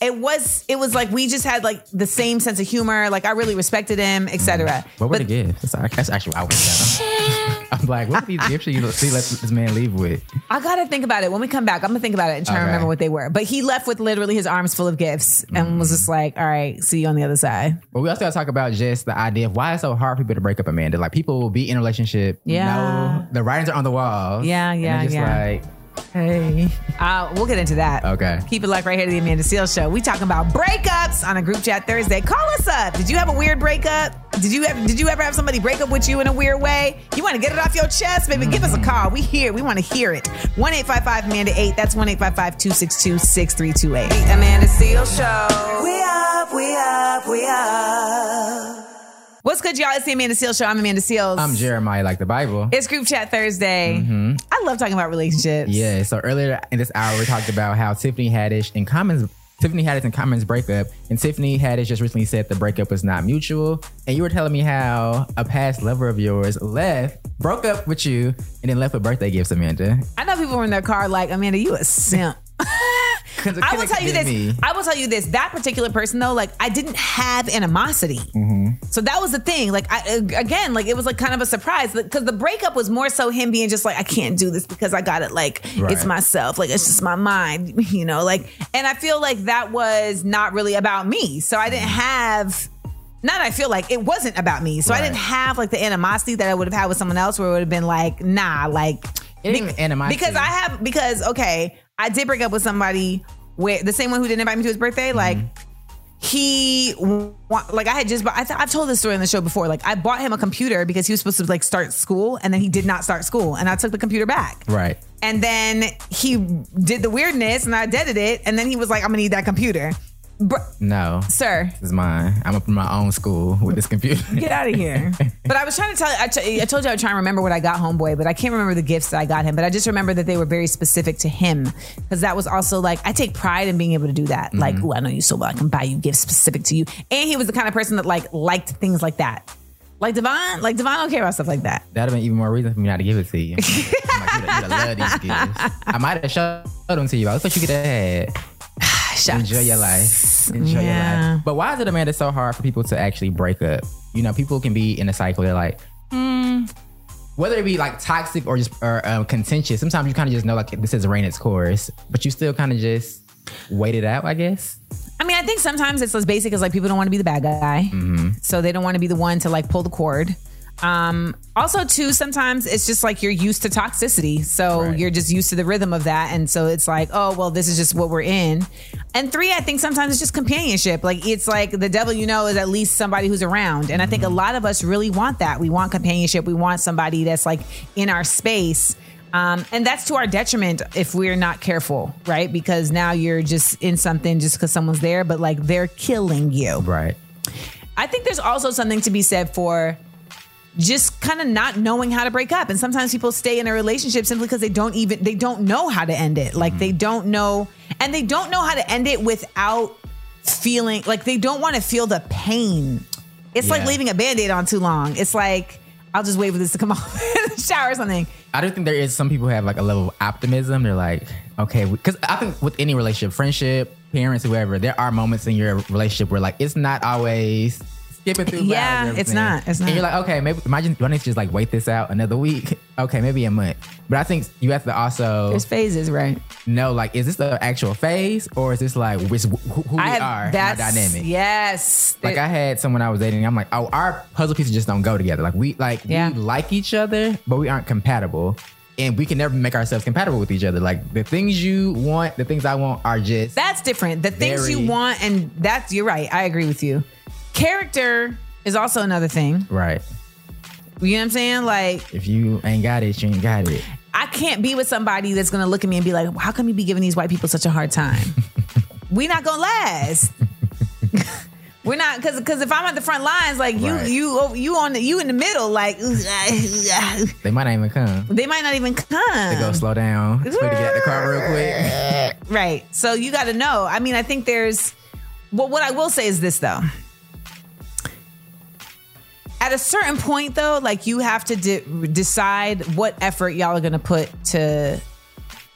it was it was like we just had like the same sense of humor. Like I really respected him, etc. What were But the gifts? That's, that's actually what I was down. I'm like, what these gifts you see let this man leave with? I gotta think about it when we come back. I'm gonna think about it and try to remember what they were. But he left with literally his arms full of gifts and mm. was just like, "All right, see you on the other side." But we also got to talk about just the idea of why it's so hard for people to break up, Amanda. Like people will be in a relationship, Yeah. know the writings are on the wall. Yeah, yeah, they're just yeah. like, hey, Uh, we'll get into that. Okay. Keep it locked right here to the Amanda Seales Show. We talking about breakups on a group chat Thursday. Call us up. Did you have a weird breakup? Did you have, Did you ever have somebody break up with you in a weird way? You want to get it off your chest, baby? Give us a call. We here. We want to hear it. One eight five five Amanda eight. That's one eight five five two six two six three two eight. Amanda Seales Show. We up, we up, we up. What's good, y'all? It's the Amanda Seales Show. I'm Amanda Seales. I'm Jeremiah, like the Bible. It's group chat Thursday. I love talking about relationships. Yeah. So earlier in this hour, we talked about how Tiffany Haddish and Commons. Tiffany Haddish and Commons breakup, and Tiffany Haddish just recently said the breakup was not mutual. And you were telling me how a past lover of yours left, broke up with you, and then left with birthday gifts, Amanda. I know people were in their car like, Amanda, you a simp. I will tell you this. me. I will tell you this. That particular person though, like I didn't have animosity. Mm-hmm. So that was the thing. Like I uh, again, like it was like kind of a surprise because the breakup was more so him being just like, I can't do this because I got it. Like Right. it's myself. Like it's just my mind. You know. Like, and I feel like that was not really about me. So I didn't have. Not I feel like it wasn't about me. So I didn't have like the animosity that I would have had with someone else where it would have been like, nah, like It ain't animosity. because I have because okay, I did break up with somebody where the same one who didn't invite me to his birthday. Like mm-hmm. He, like I had just, bought, I th- I've told this story on the show before. Like I bought him a computer because he was supposed to like start school, and then he did not start school, and I took the computer back. Right. And then he did the weirdness, and I deaded it, and then he was like, "I'm gonna need that computer." Br- No. Sir, This is mine. I'm up in my own school with this computer. Get out of here. but I was trying to tell you, I, t- I told you I was trying to remember what I got homeboy, but I can't remember the gifts that I got him. But I just remember that they were very specific to him because that was also like, I take pride in being able to do that. Like, oh, I know you so well. I can buy you gifts specific to you. And he was the kind of person that like liked things like that. Like Devon, like Devon don't care about stuff like that. That'd have been even more reason for me not to give it to you. Like, you'd have these gifts. I might have showed them to you. I thought you could have had. Shucks. Enjoy your life. Enjoy Yeah. your life. But why is it, Amanda, so hard for people to actually break up? You know, people can be in a cycle. They're like, hmm. Whether it be like toxic or just or um, contentious, sometimes you kind of just know like this is ran its course, but you still kind of just wait it out, I guess. I mean, I think sometimes it's as basic as like people don't want to be the bad guy, so they don't want to be the one to like pull the cord. Um, also, too, sometimes it's just like you're used to toxicity, so Right. you're just used to the rhythm of that, and so it's like, oh well, this is just what we're in. And three, I think sometimes it's just companionship. Like it's like the devil you know is at least somebody who's around, and I think a lot of us really want that. We want companionship. We want somebody that's like in our space. Um, and that's to our detriment if we're not careful, right? Because now you're just in something just because someone's there, but like they're killing you. Right. I think there's also something to be said for just kind of not knowing how to break up. And sometimes people stay in a relationship simply because they don't even they don't know how to end it. Like they mm-hmm. don't know and they don't know how to end it without feeling like they don't want to feel the pain. It's like leaving a band-aid on too long. It's like I'll just wait for this to come off in the shower or something. I do think there is some people who have like a level of optimism. They're like, okay, because I think with any relationship, friendship, parents, whoever, there are moments in your relationship where like it's not always skipping through. Yeah, it's not, it's not. And you're like, okay, maybe imagine do I need to just like wait this out another week? Okay, maybe a month. But I think you have to also There's phases, right? No, like, is this the actual phase or is this like which who, who we I have are, that's dynamic? Yes. Like I had someone I was dating. I'm like, oh, our puzzle pieces just don't go together. Like we like Yeah. we like each other, but we aren't compatible, and we can never make ourselves compatible with each other. Like the things you want, the things I want are just That's different. The things you want, and that's you're right. I agree with you. Character is also another thing. right. You know what I'm saying? Like If you ain't got it, you ain't got it. I can't be with somebody that's gonna look at me and be like, "How come you be giving these white people such a hard time?" we not gonna last. We're not because because if I'm at the front lines, like you Right. you you on the, you in the middle, like They might not even come. they might not even come. They go slow down. Wait to get out the car real quick. Right. So you got to know. I mean, I think there's. Well, what I will say is this though. At a certain point, though, like you have to de- decide what effort y'all are going to put to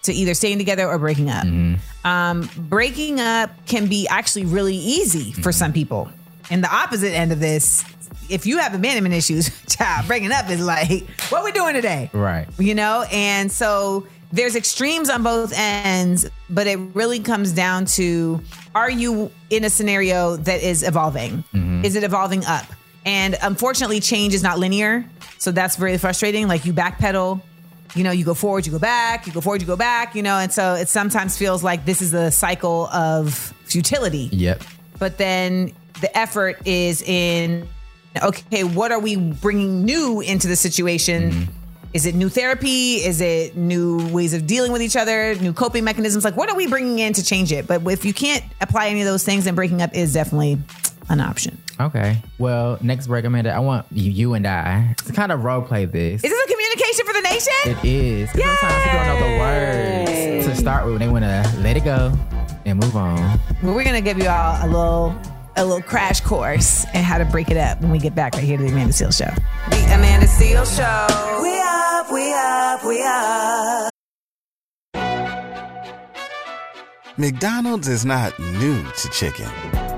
to either staying together or breaking up. Mm-hmm. Um, breaking up can be actually really easy for mm-hmm. some people. And the opposite end of this, if you have abandonment issues, child, breaking up is like, what we doing today? Right. you know and so there's extremes on both ends but it really comes down to are you in a scenario that is evolving mm-hmm. is it evolving up and unfortunately change is not linear. So that's very frustrating. Like you backpedal you know you go forward you go back you go forward you go back you know? And so it sometimes feels like this is a cycle of futility. Yep. but then the effort is in okay what are we bringing new into the situation? Mm-hmm. Is it new therapy? Is it new ways of dealing with each other? New coping mechanisms? Like what are we bringing in to change it? But if you can't apply any of those things then breaking up is definitely an option Okay. Well, next break, Amanda, I want you, you and I to kind of role play this. is this a communication for the nation It is. 'Cause Sometimes people don't know the words to start with. They want to let it go and move on. well we're gonna give you all a little a little crash course in how to break it up when we get back right here to the Amanda Seales Show. The Amanda Seales Show. We up, we up, we up. McDonald's is not new to chicken.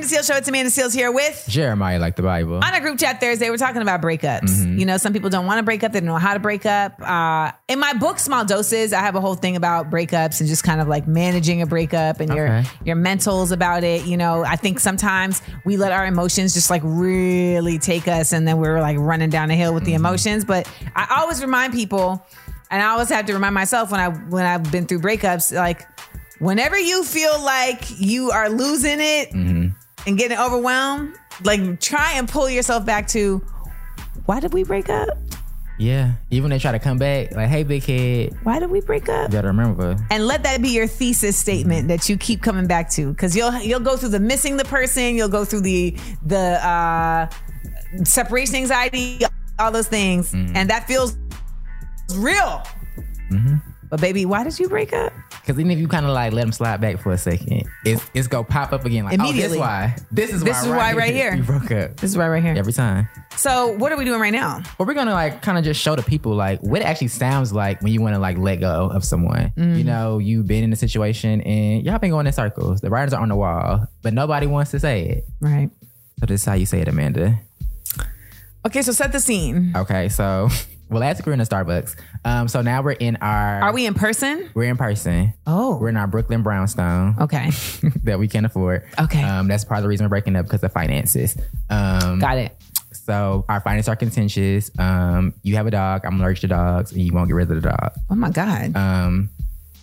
Amanda Seales Show. It's Amanda Seales here with Jeremiah like the Bible. on a group chat Thursday, we're talking about breakups. Mm-hmm. You know, some people don't want to break up; they don't know how to break up. Uh, in my book, Small Doses, I have a whole thing about breakups and just kind of like managing a breakup and your Okay. your mentals about it. You know, I think sometimes we let our emotions just like really take us, and then we're like running down the hill with the mm-hmm. emotions. But I always remind people, and I always have to remind myself when I when I've been through breakups, like. Whenever you feel like you are losing it, mm-hmm. And getting overwhelmed, like try and pull yourself back to why did we break up? yeah. Even when they try to come back, like, hey, big head, Why did we break up? you gotta remember. And let that be your thesis statement that you keep coming back to, because you'll you'll go through the missing the person, you'll go through the the uh, separation anxiety, all those things, and that feels real. But baby, why did you break up? Because even if you kind of like let them slide back for a second, it's it's gonna pop up again. Like, Immediately. Oh, this why. This is why. This why. is why right here. You broke up This is why right here. every time. So what are we doing right now? But we're gonna like kind of just show the people like what it actually sounds like when you want to like let go of someone. Mm-hmm. You know, you've been in a situation and y'all been going in circles. The writers are on the wall, but nobody wants to say it. Right. So this is how you say it, Amanda. Okay, so set the scene. Okay, so well, last week we were in a Starbucks. Um, so now we're in our. Are we in person? We're in person. Oh. We're in our Brooklyn brownstone. Okay. that we can't afford. Okay. Um, that's part of the reason we're breaking up because of finances. Um, Got it. So our finances are contentious. Um, you have a dog. I'm allergic to dogs, and you won't get rid of the dog. Oh my God. Um,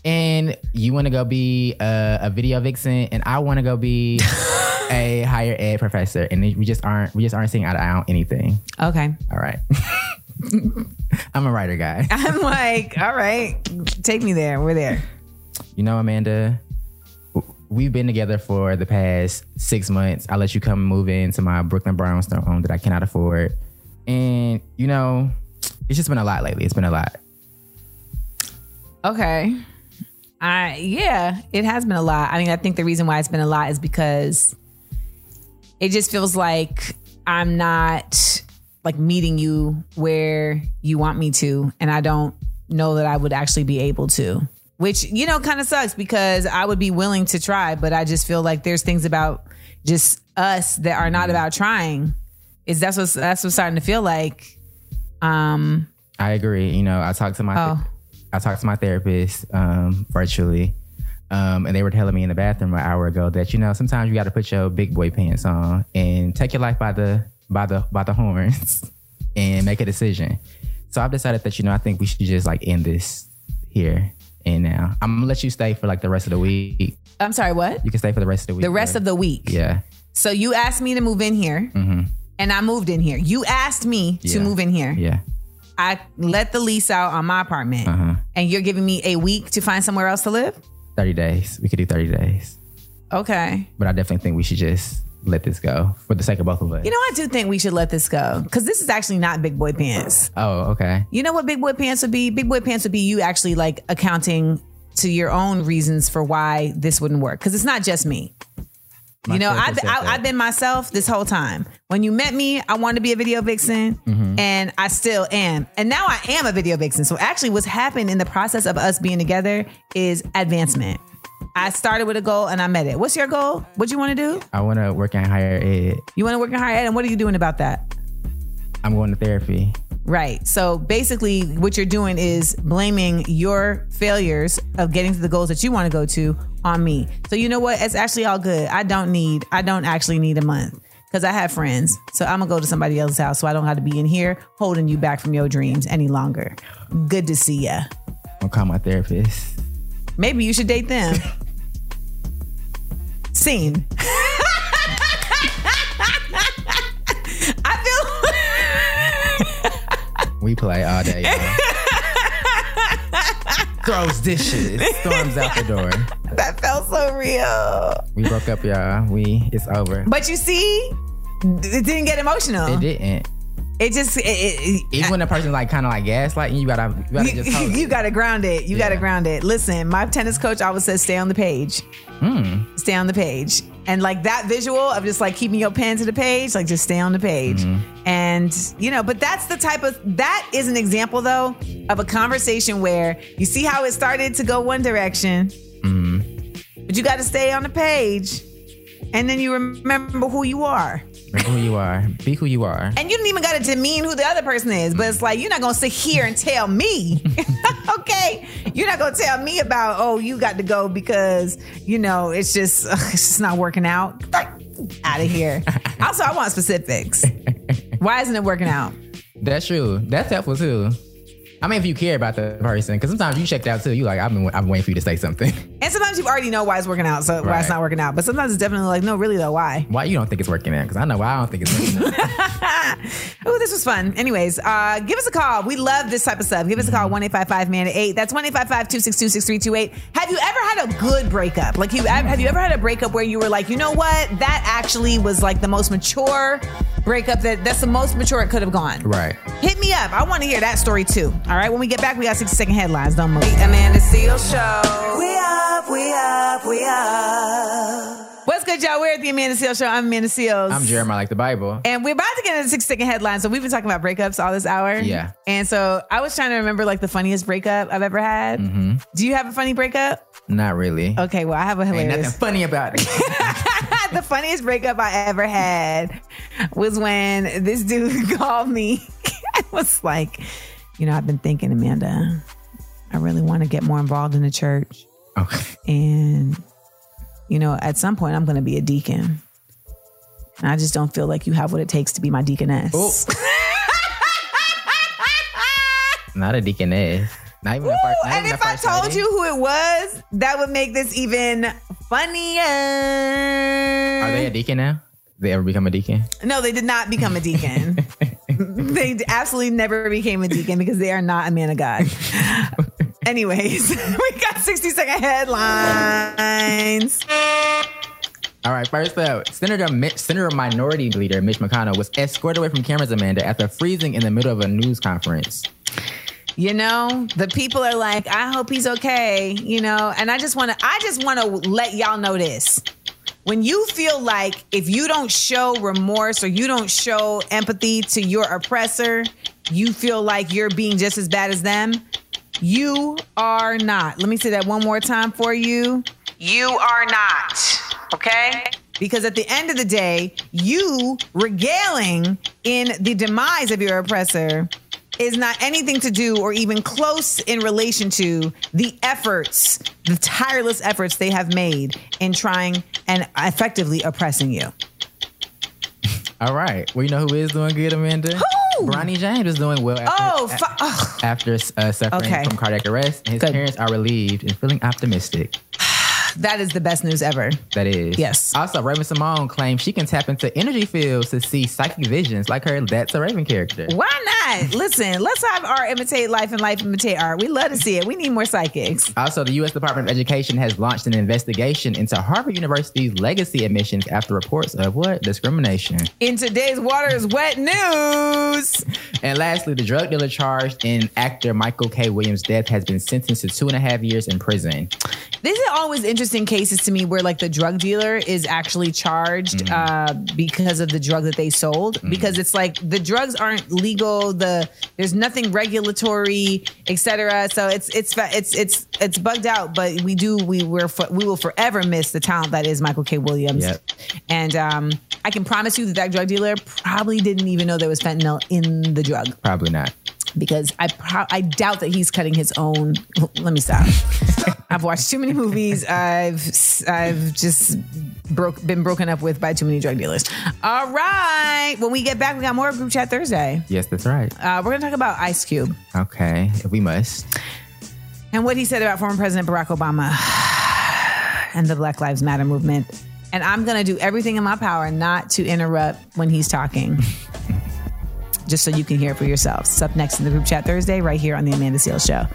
and you want to go be a, a video vixen, and I want to go be a higher ed professor, and we just aren't we just aren't seeing eye to eye on anything. Okay. All right. I'm a writer guy. I'm like, all right, take me there. We're there. You know, Amanda, we've been together for the past six months. I let you come move into my Brooklyn brownstone home that I cannot afford. And, you know, it's just been a lot lately. It's been a lot. Okay. I yeah, it has been a lot. I mean, I think the reason why it's been a lot is because it just feels like I'm not like meeting you where you want me to, and I don't know that I would actually be able to. Which you know kind of sucks because I would be willing to try, but I just feel like there's things about just us that are not about trying. Is that's what's that's what's starting to feel like. Um, I agree. You know, I talked to my Oh. I talked to my therapist um, virtually, um, and they were telling me in the bathroom an hour ago that you know sometimes you got to put your big boy pants on and take your life by the by the by the horns and make a decision. So I've decided that you know I think we should just like end this here and now. I'm gonna let you stay for like the rest of the week. I'm sorry, what? You can stay for the rest of the week. The rest of the week. yeah. So you asked me to move in here, and I moved in here. You asked me to move in here. Yeah. I let the lease out on my apartment, Uh-huh. and you're giving me a week to find somewhere else to live. Thirty days. We could do thirty days, Okay. but I definitely think we should just let this go for the sake of both of us. You know, I do think we should let this go because this is actually not big boy pants. oh, okay. You know what big boy pants would be? Big boy pants would be you actually like accounting to your own reasons for why this wouldn't work because it's not just me. My you know, I've, I. I've been myself this whole time. When you met me, I wanted to be a video vixen, Mm-hmm. and I still am. And now I am a video vixen. So actually, what's happened in the process of us being together is advancement. I started with a goal and I met it. What's your goal? What do you want to do? I want to work in higher ed. You want to work in higher ed, and what are you doing about that? I'm going to therapy. Right. So basically, what you're doing is blaming your failures of getting to the goals that you want to go to on me. So you know what? It's actually all good. I don't need. I don't actually need a month because I have friends. So I'm gonna go to somebody else's house, so I don't have to be in here holding you back from your dreams any longer. Good to see ya. I'll call my therapist. Maybe you should date them. Scene. I feel. We play all day. Throws dishes, storms out the door. that felt so real. We broke up, y'all. We it's over. But you see, it didn't get emotional. It didn't. It just it, it, Even when the person's like kind of like gaslighting, you gotta you gotta you, just hold you it. gotta ground it. You gotta ground it. Listen, my tennis coach always says, "Stay on the page. Hmm. Stay on the page." And like that visual of just like keeping your pen to the page, like just stay on the page. Mm-hmm. And you know, but that's the type of that is an example though of a conversation where you see how it started to go one direction, Mm-hmm. but you got to stay on the page, and then you remember who you are. Remember who you are. Be who you are. And you don't even got to demean who the other person is, but it's like you're not gonna sit here and tell me, okay? You're not gonna tell me about oh you got to go because you know it's just ugh, it's just not working out. Out of here. also, I want specifics. Why isn't it working out? That's true. That's helpful too. I mean, if you care about the person, because sometimes you checked out too. You like, I've been, I've been waiting for you to say something. And sometimes you already know why it's working out, so why it's not working out. But sometimes it's definitely like, no, really though, why? Why you don't think it's working out? Because I know why I don't think it's working out. Oh, this was fun. Anyways, uh, give us a call. We love this type of stuff. Give us a call, 1 855 man 8. That's 1 855 262 6328. Have you ever had a good breakup? Like, you have you ever had a breakup where you were like, you know what? That actually was like the most mature breakup that that's the most mature it could have gone. right. Hit me up. I want to hear that story too. All right. When we get back, we got 60 second headlines. Don't move. Amanda Seales Show. We up, we up, we up. Good, y'all? We're at the Amanda Seales Show. I'm Amanda Seales. I'm Jeremiah, like the Bible. And we're about to get into the 60 second headline. So we've been talking about breakups all this hour. Yeah. And so I was trying to remember like the funniest breakup I've ever had. Mm-hmm. Do you have a funny breakup? Not really. Okay, well, I have a Ain't nothing hilarious. funny about it. the funniest breakup I ever had was when this dude called me. I was like, you know, I've been thinking, Amanda, I really want to get more involved in the church. okay. And, you know, at some point I'm going to be a deacon. And I just don't feel like you have what it takes to be my deaconess. Oh. Not a deaconess. Not even a Ooh, first. not and even a if I told lady. you who it was, that would make this even funnier. Are they a deacon now? They ever become a deacon? No, they did not become a deacon. they absolutely never became a deacon because they are not a man of God. Anyways, we got 60 second headlines. All right, first up, Senator Senator Minority Leader Mitch McConnell was escorted away from cameras, Amanda, after freezing in the middle of a news conference. You know, the people are like, I hope he's okay, you know, and I just want to I just want to let y'all know this. When you feel like if you don't show remorse or you don't show empathy to your oppressor, you feel like you're being just as bad as them. You are not. Let me say that one more time for you. You are not. Okay? Because at the end of the day, you regaling in the demise of your oppressor is not anything to do or even close in relation to the efforts, the tireless efforts they have made in trying and effectively oppressing you. All right. Well, you know who is doing good, Amanda? Who? Bronny James is doing well. After, Oh, fu- after uh, suffering Okay. from cardiac arrest, and his Good. parents are relieved and feeling optimistic. That is the best news ever. That is. Yes. Also, Raven-Symoné claims she can tap into energy fields to see psychic visions like her That's a Raven character. Why not? Listen, let's have art imitate life and life imitate art. We love to see it. We need more psychics. Also, the U.S. Department of Education has launched an investigation into Harvard University's legacy admissions after reports of what? Discrimination. In today's water is wet news. And lastly, the drug dealer charged in actor Michael K. Williams' death has been sentenced to two and a half years in prison. This is always interesting cases to me where like the drug dealer is actually charged uh, because of the drug that they sold. Because it's like the drugs aren't legal. The there's nothing regulatory, etc. So it's it's it's it's it's bugged out. But we do we we're we will forever miss the talent that is Michael K. Williams. Yep. And um, I can promise you that that drug dealer probably didn't even know there was fentanyl in the drug Probably not. Because I pro- I doubt that he's cutting his own. Let me stop. I've watched too many movies. I've I've just broke been broken up with by too many drug dealers. All right, when we get back, we got more group chat Thursday. Yes, that's right. Uh, we're gonna talk about Ice Cube Okay, if we must. and what he said about former President Barack Obama and the Black Lives Matter movement. And I'm gonna do everything in my power not to interrupt when he's talking. Just so you can hear it for yourselves. It's up next in the group chat Thursday, right here on the Amanda Seales Show.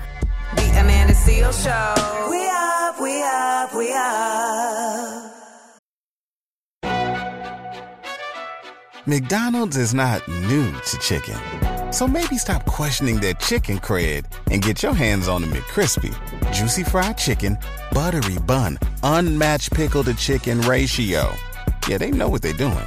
The Amanda Seales Show. We up, we up, we up. McDonald's is not new to chicken. So maybe stop questioning their chicken cred and get your hands on the McCrispy. Juicy fried chicken, buttery bun, unmatched pickle to chicken ratio. Yeah, they know what they're doing.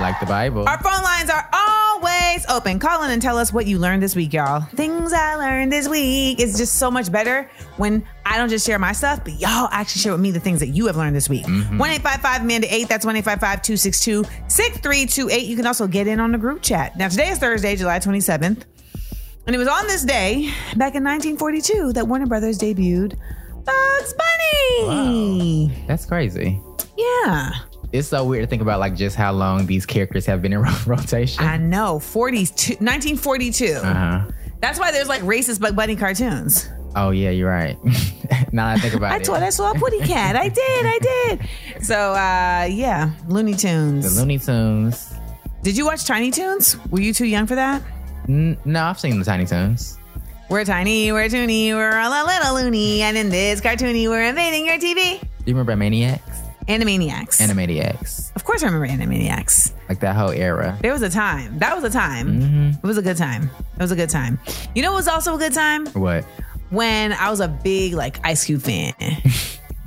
Like the Bible. Our phone lines are always open. Call in and tell us what you learned this week, y'all. Things I learned this week. is just so much better when I don't just share my stuff, but y'all actually share with me the things that you have learned this week. Mm-hmm. 1 855 Amanda 8. That's 1 855 262 6328. You can also get in on the group chat. Now, today is Thursday, July 27th. And it was on this day, back in 1942, that Warner Brothers debuted Bugs Bunny. That's crazy. Yeah. It's so weird to think about like just how long these characters have been in rotation. I know. 42, 1942. uh-huh. That's why there's like racist Bug Bunny cartoons. Oh yeah, you're right. now that I think about I it. told I saw a Putty Cat. I did. I did. So uh yeah, Looney Tunes. the Looney Tunes. did you watch Tiny Toons? Were you too young for that? N- no, I've seen the Tiny Toons. We're tiny, we're toony, we're all a little loony, and in this cartoony, we're invading your TV. Do you remember Maniacs? Animaniacs. Animaniacs. of course, I remember Animaniacs. Like that whole era. There was a time. That was a time. Mm-hmm. It was a good time. It was a good time. You know what was also a good time? What? When I was a big like Ice Cube fan.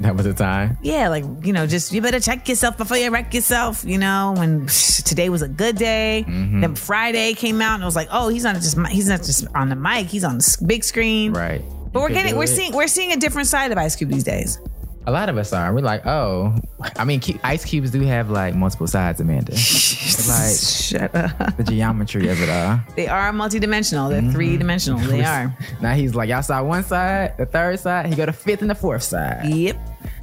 That was a time. yeah, like, you know, just you better check yourself before you wreck yourself, you know, when psh, today was a good day. Mm-hmm. Then Friday came out and it was like, oh, he's not just he's not just on the mic, he's on the big screen. Right. But You we're getting we're it. seeing we're seeing a different side of Ice Cube these days. A lot of us are. We're like, oh, I mean, ice cubes do have like multiple sides, Amanda. Like Shut up. the geometry of it all. They are multidimensional. They're Mm-hmm. three dimensional. They are. Now he's like, y'all saw one side, the third side, he go to fifth and the fourth side. Yep.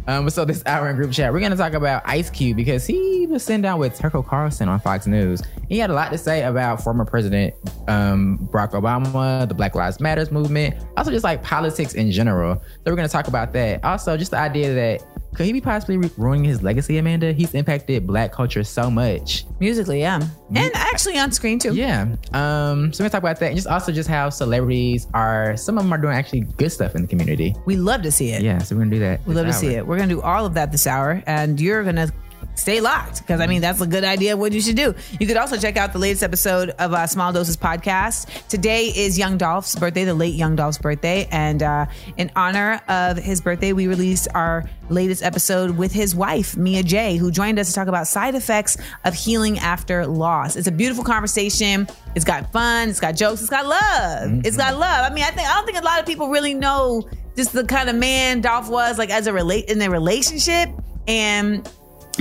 Um, so this hour in group chat, we're gonna talk about Ice Cube because he was sitting down with Tucker Carlson on Fox News. He had a lot to say about former President um, Barack Obama, the Black Lives Matters movement, also just like politics in general. So we're going to talk about that. Also, just the idea that could he be possibly ruining his legacy, Amanda? He's impacted Black culture so much. Musically, yeah. And actually on screen too. Yeah. Um, so we're gonna talk about that, and just also just how celebrities are. Some of them are doing actually good stuff in the community. We love to see it. Yeah. So we're gonna do that. We love to see it. We're gonna do all of that this hour, and you're gonna stay locked because I mean that's a good idea of what you should do. You could also check out the latest episode of uh, Small Doses podcast. Today is Young Dolph's birthday, the late Young Dolph's birthday, and uh, in honor of his birthday, we released our latest episode with his wife Mia Jaye, who joined us to talk about side effects of healing after loss. It's a beautiful conversation. It's got fun. It's got jokes. It's got love. It's got love. I mean, I think I don't think a lot of people really know just the kind of man Dolph was like as a relate in their relationship and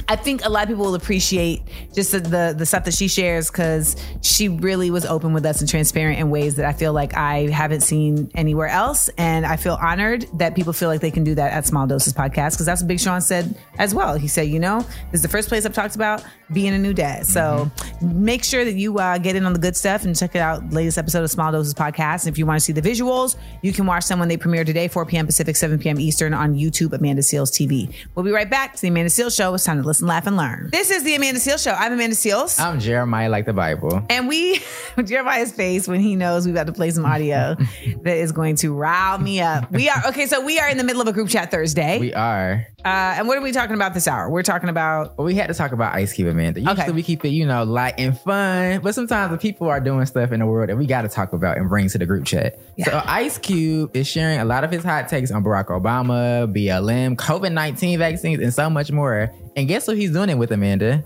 I think a lot of people will appreciate just the the, the stuff that she shares because she really was open with us and transparent in ways that I feel like I haven't seen anywhere else, and I feel honored that people feel like they can do that at Small Doses Podcast because that's what Big Sean said as well. He said, you know, this is the first place I've talked about being a new dad, so make sure that you uh, get in on the good stuff and check it out. Latest episode of Small Doses Podcast. And if you want to see the visuals, you can watch them when they premiere today, 4 p.m. Pacific, 7 p.m. Eastern on YouTube, Amanda Seales TV. We'll be right back to the Amanda Seales Show. It's time to listen, laugh, and learn. This is the Amanda Seales Show. I'm Amanda Seales. I'm Jeremiah, like the Bible. And we, Jeremiah's face when he knows we've got to play some audio that is going to rile me up. We are, okay, so we are in the middle of a group chat Thursday. We are. Uh, and what are we talking about this hour? We're talking about, Well, we had to talk about Ice Cube, Amanda. Usually Okay. we keep it, you know, light and fun, but sometimes the people are doing stuff in the world that we got to talk about and bring to the group chat. So Ice Cube is sharing a lot of his hot takes on Barack Obama, BLM, COVID nineteen vaccines, and so much more. And guess what he's doing it with, Amanda?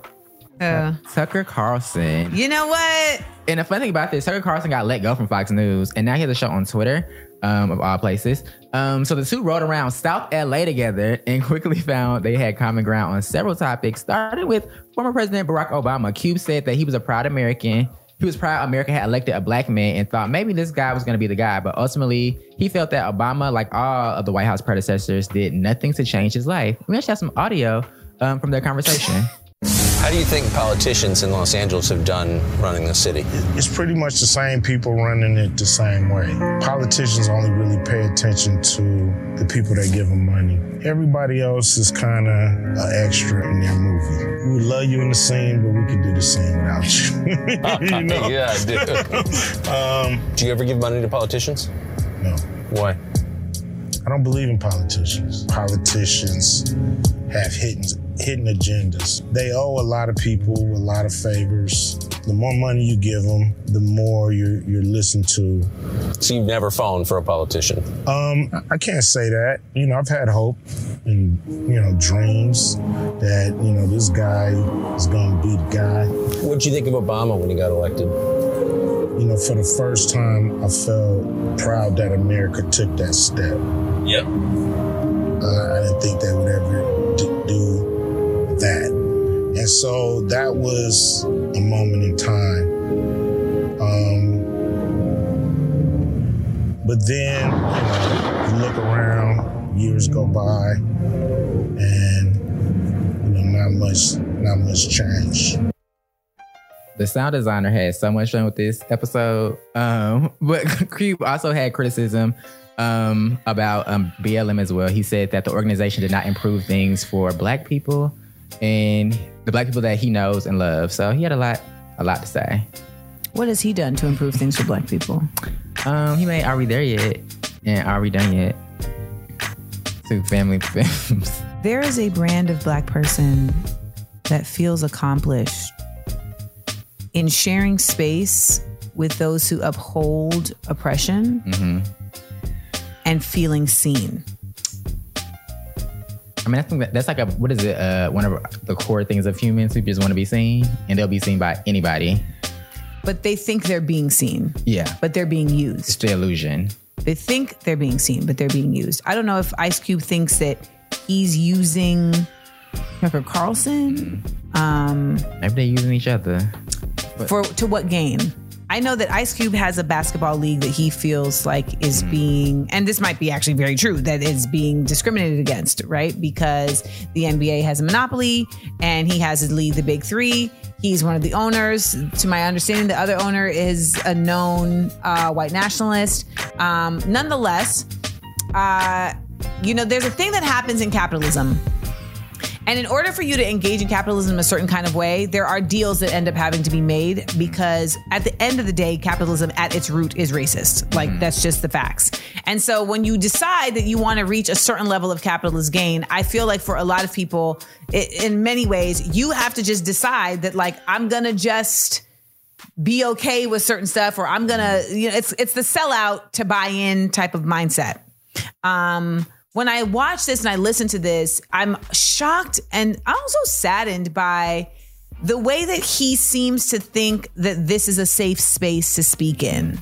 uh, Tucker Carlson. you know what? And the funny thing about this, Tucker Carlson got let go from Fox News, and now he has a show on Twitter, um, of all places. Um, so the two rode around South LA together and quickly found they had common ground on several topics, starting with former President Barack Obama. Cube said that he was a proud American. He was proud America had elected a black man and thought maybe this guy was going to be the guy. But ultimately, he felt that Obama, like all of the White House predecessors, did nothing to change his life. We actually have some audio um, from their conversation. How do you think politicians in Los Angeles have done running the city? It's pretty much the same people running it the same way. Politicians only really pay attention to the people that give them money. Everybody else is kind of an extra in their movie. We love you in the scene, but we could do the scene without you. you know? yeah, I do. Um, do you ever give money to politicians? no, Why? I don't believe in politicians. Politicians have hidden hidden agendas. They owe a lot of people a lot of favors. The more money you give them, the more you're you're listened to. So you've never fallen for a politician? Um, I can't say that. You know, I've had hope and you know dreams that you know this guy is going to be the guy. What did you think of Obama when he got elected? You know, for the first time, I felt proud that America took that step. Yep. Uh, I didn't think they would ever d- do that, and so that was a moment in time. Um, but then, you know, you look around, years go by, and you know, not much, not much change. the sound designer had so much fun with this episode. Um, but Cube also had criticism um, about um, BLM as well. He said that the organization did not improve things for Black people and the Black people that he knows and loves. So he had a lot, a lot to say. What has he done to improve things for black people? Um, he made "Are We There Yet?" and "Are We Done Yet?" Two family films. There is a brand of black person that feels accomplished in sharing space with those who uphold oppression and feeling seen. I mean, I think that that's like a what is it? Uh, one of the core things of humans who just want to be seen, and they'll be seen by anybody. But they think they're being seen, Yeah, but they're being used. it's the illusion. They think they're being seen, but they're being used. I don't know if Ice Cube thinks that he's using Tucker Carlson um, Maybe they're using each other. for to what gain? I know that Ice Cube has a basketball league that he feels like is being, and this might be actually very true, that is being discriminated against, right? Because the NBA has a monopoly and he has his league, the Big Three. He's one of the owners. To my understanding, the other owner is a known uh, white nationalist. Um, nonetheless, uh, you know, there's a thing that happens in capitalism. And in order for you to engage in capitalism a certain kind of way, there are deals that end up having to be made because at the end of the day, capitalism at its root is racist. Like that's just the facts. And so when you decide that you want to reach a certain level of capitalist gain, I feel like for a lot of people, i in many ways, you have to just decide that like I'm gonna just be okay with certain stuff, or I'm gonna, you know, it's it's the sellout to buy in type of mindset. Um, when I watch this and I listen to this, I'm shocked and I'm also saddened by the way that he seems to think that this is a safe space to speak in.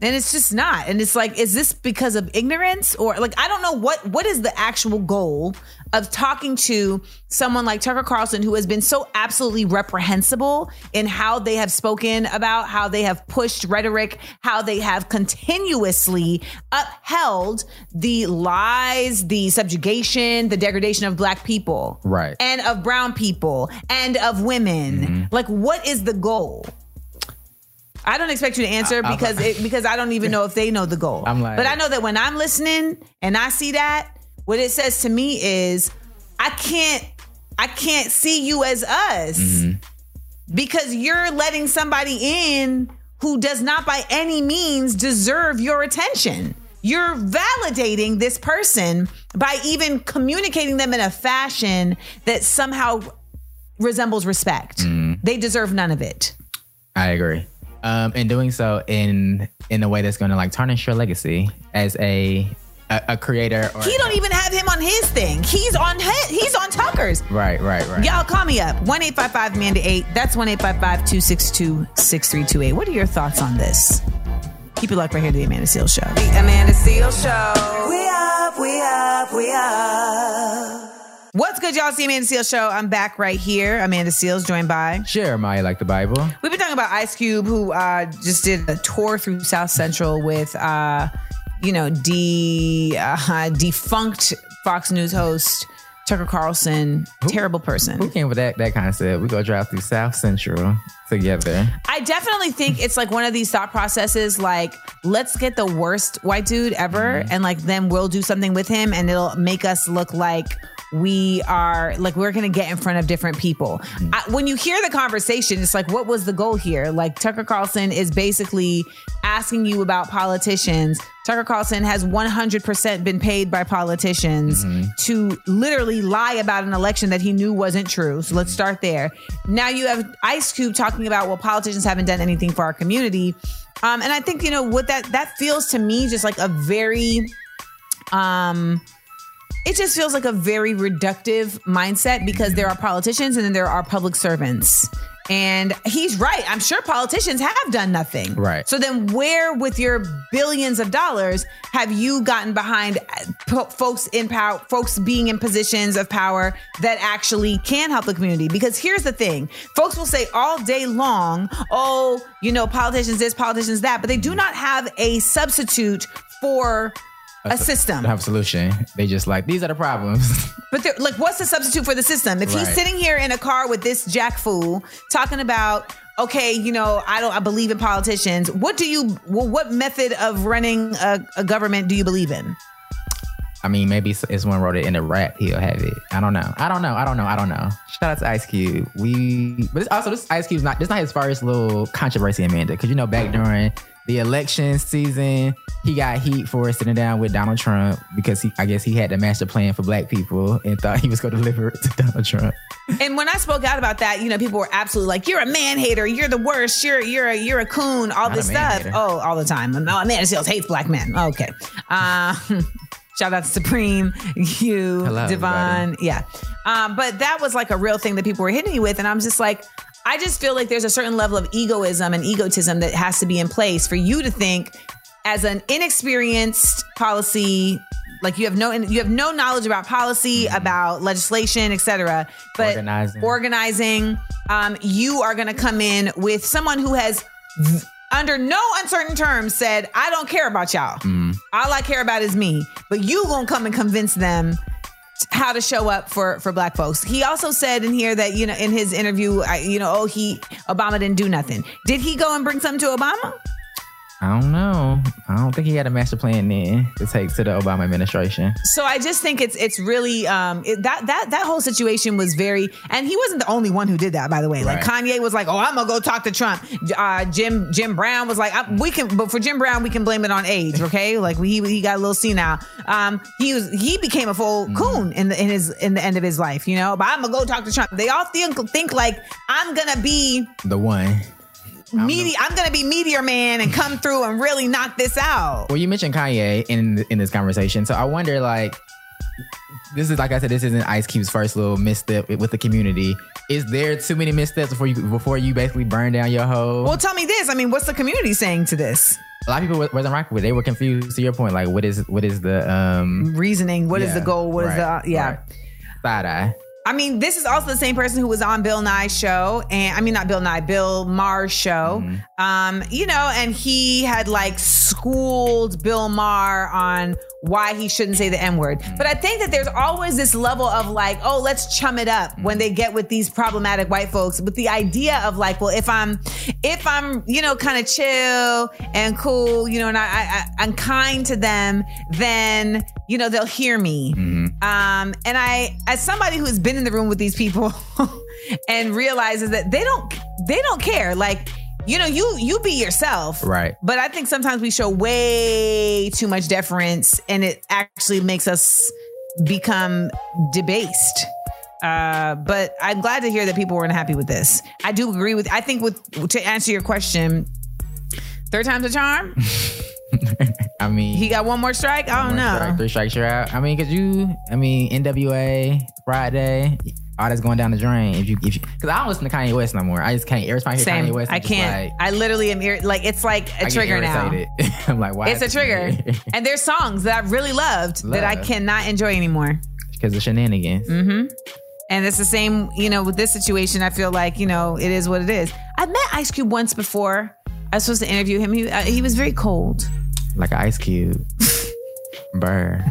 And it's just not. And it's like, is this because of ignorance or like I don't know what what is the actual goal of talking to someone like Tucker Carlson who has been so absolutely reprehensible in how they have spoken about how they have pushed rhetoric, how they have continuously upheld the lies, the subjugation, the degradation of black people. Right. And of brown people and of women. Mm-hmm. Like what is the goal? I don't expect you to answer because it, because I don't even know if they know the goal. I'm like- but I know that when I'm listening and I see that, what it says to me is, I can't I can't see you as us Mm-hmm. because you're letting somebody in who does not by any means deserve your attention. You're validating this person by even communicating them in a fashion that somehow resembles respect. Mm-hmm. They deserve none of it. I agree. Um, and doing so in in a way that's going to like tarnish your legacy as a a, a creator. Or, He don't even have him on his thing. He's on his, he's on Tucker's. right, right, right. Y'all call me up. 1 855 Amanda 8. That's 1 855 262 6328. What are your thoughts on this? Keep it locked right here to the Amanda Seales Show. The Amanda Seales Show. We up, we up, we up. What's good, y'all? It's the Amanda Seales Show. I'm back right here. Amanda Seales, joined by. Sure, Maya like the Bible. We've been talking about Ice Cube, who uh, just did a tour through South Central with, uh, you know, de, uh, defunct Fox News host Tucker Carlson. Terrible person. Who came with that that concept? We go drive through South Central together. I definitely think it's like one of these thought processes like let's get the worst white dude ever and like then we'll do something with him and it'll make us look like we are like we're gonna get in front of different people. I, when you hear the conversation, it's like, what was the goal here? Like Tucker Carlson is basically asking you about politicians. Tucker Carlson has 100% been paid by politicians to literally lie about an election that he knew wasn't true. So let's start there. Now you have Ice Cube talking about well, politicians haven't done anything for our community. Um, and I think you know what that that feels to me just like a very um it just feels like a very reductive mindset because there are politicians and then there are public servants. And he's right. I'm sure politicians have done nothing. Right. So then, where with your billions of dollars have you gotten behind uh, po- folks in power, folks being in positions of power that actually can help the community? Because here's the thing folks will say all day long, oh, you know, politicians this, politicians that, but they do not have a substitute for a system. Have a solution. They just like these are the problems. But they're- like, what's the substitute for the system? If he's Right. sitting here in a car with this jack fool talking about, okay, you know, I don't, I believe in politicians. What do you, well, what method of running a, a government do you believe in? I mean, maybe s- if someone wrote it in a rap, he'll have it. I don't know. I don't know. I don't know. I don't know. Shout out to Ice Cube. We, but this, also this Ice Cube's not. This not his first little controversy, Amanda. Because you know, back during the election season, he got heat for sitting down with Donald Trump because he, I guess, he had the master plan for Black people and thought he was going to deliver it to Donald Trump. And when I spoke out about that, you know, people were absolutely like, "You're a man hater. You're the worst. You're you're a you're a coon. All Not this stuff. hater. Oh, all the time. No, Amanda Seales hates black men. Okay. Uh, shout out to Supreme, you, Hello, Devon. Yeah. Um, but that was like a real thing that people were hitting me with, and I'm just like. I just feel like there's a certain level of egoism and egotism that has to be in place for you to think as an inexperienced policy like you have no you have no knowledge about policy about legislation etc but Organizing. organizing um, you are going to come in with someone who has under no uncertain terms said, I don't care about y'all. All I care about is me. But you gonna come and convince them how to show up for for black folks. He also said in here that you know in his interview, I, you know, oh he Obama didn't do nothing. Did he go and bring something to Obama? I don't know. I don't think he had a master plan then to take to the Obama administration. So I just think it's it's really um it, that that that whole situation was very and he wasn't the only one who did that by the way. Like Right. Kanye was like, "Oh, I'm gonna go talk to Trump." Uh, Jim Jim Brown was like, I, "We can," but for Jim Brown, we can blame it on age. Okay, like he he got a little senile. Um, he was he became a full coon in the in his in the end of his life. You know, but I'm gonna go talk to Trump. They all think think like I'm gonna be The one. Meteor. I'm gonna be Meteor Man and come through and really knock this out. Well, you mentioned Kanye in in this conversation, so I wonder like. This is like I said. This isn't Ice Cube's first little misstep with the community. Is there too many missteps before you before you basically burn down your whole? Well, tell me this. I mean, what's the community saying to this? a lot of people wa- wasn't rocking with. it. They were confused. To your point, like what is what is the um reasoning? What is yeah, the goal? What is right, the yeah? right. side eye? I mean, this is also the same person who was on Bill Nye's show, and I mean not Bill Nye, Bill Maher's show. Um, you know, and he had like schooled Bill Maher on why he shouldn't say the N word. But I think that there's always this level of like, oh, let's chum it up when they get with these problematic white folks with the idea of like, well, if I'm, if I'm, you know, kind of chill and cool, you know, and I, I, I'm kind to them, then you know they'll hear me. Um, and I, as somebody who has been in the room with these people and realizes that they don't, they don't care. Like, you know, you you be yourself, Right. But I think sometimes we show way too much deference, and it actually makes us become debased. Uh, but I'm glad to hear that people weren't happy with this. I do agree with. I think with to answer your question, third time's a charm. I mean, He got one more strike. I don't know. strike, three strikes, you're out. I mean, cause you, I mean, NWA, Friday, all that's going down the drain. If you, if you, cause I don't listen to Kanye West no more. I just can't. Every time I hear Same. Kanye West, I'm I can't. Like, I literally am ir- like it's like a I trigger now. I'm like, why? It's a trigger. and there's songs that I really loved that I cannot enjoy anymore. Because of shenanigans. Mm-hmm. And it's the same, you know, with this situation. I feel like, you know, it is what it is. I met Ice Cube once before. I was supposed to interview him. He, uh, he was very cold. Like an ice cube. Burr.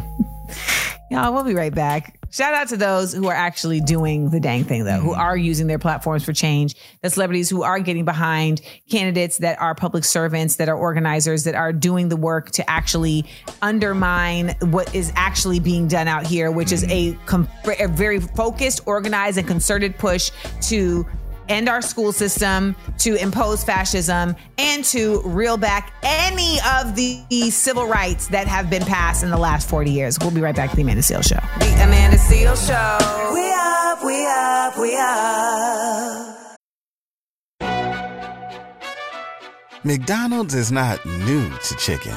Y'all, we'll be right back. Shout out to those who are actually doing the dang thing, though, who mm. are using their platforms for change. The celebrities who are getting behind candidates that are public servants, that are organizers, that are doing the work to actually undermine what is actually being done out here, which is mm. a, com- a very focused, organized, and concerted push to end our school system, to impose fascism, and to reel back any of the, the civil rights that have been passed in the last 40 years. We'll be right back to the Amanda Seales Show. The Amanda Seales Show. We up, we up, we up. McDonald's is not new to chicken.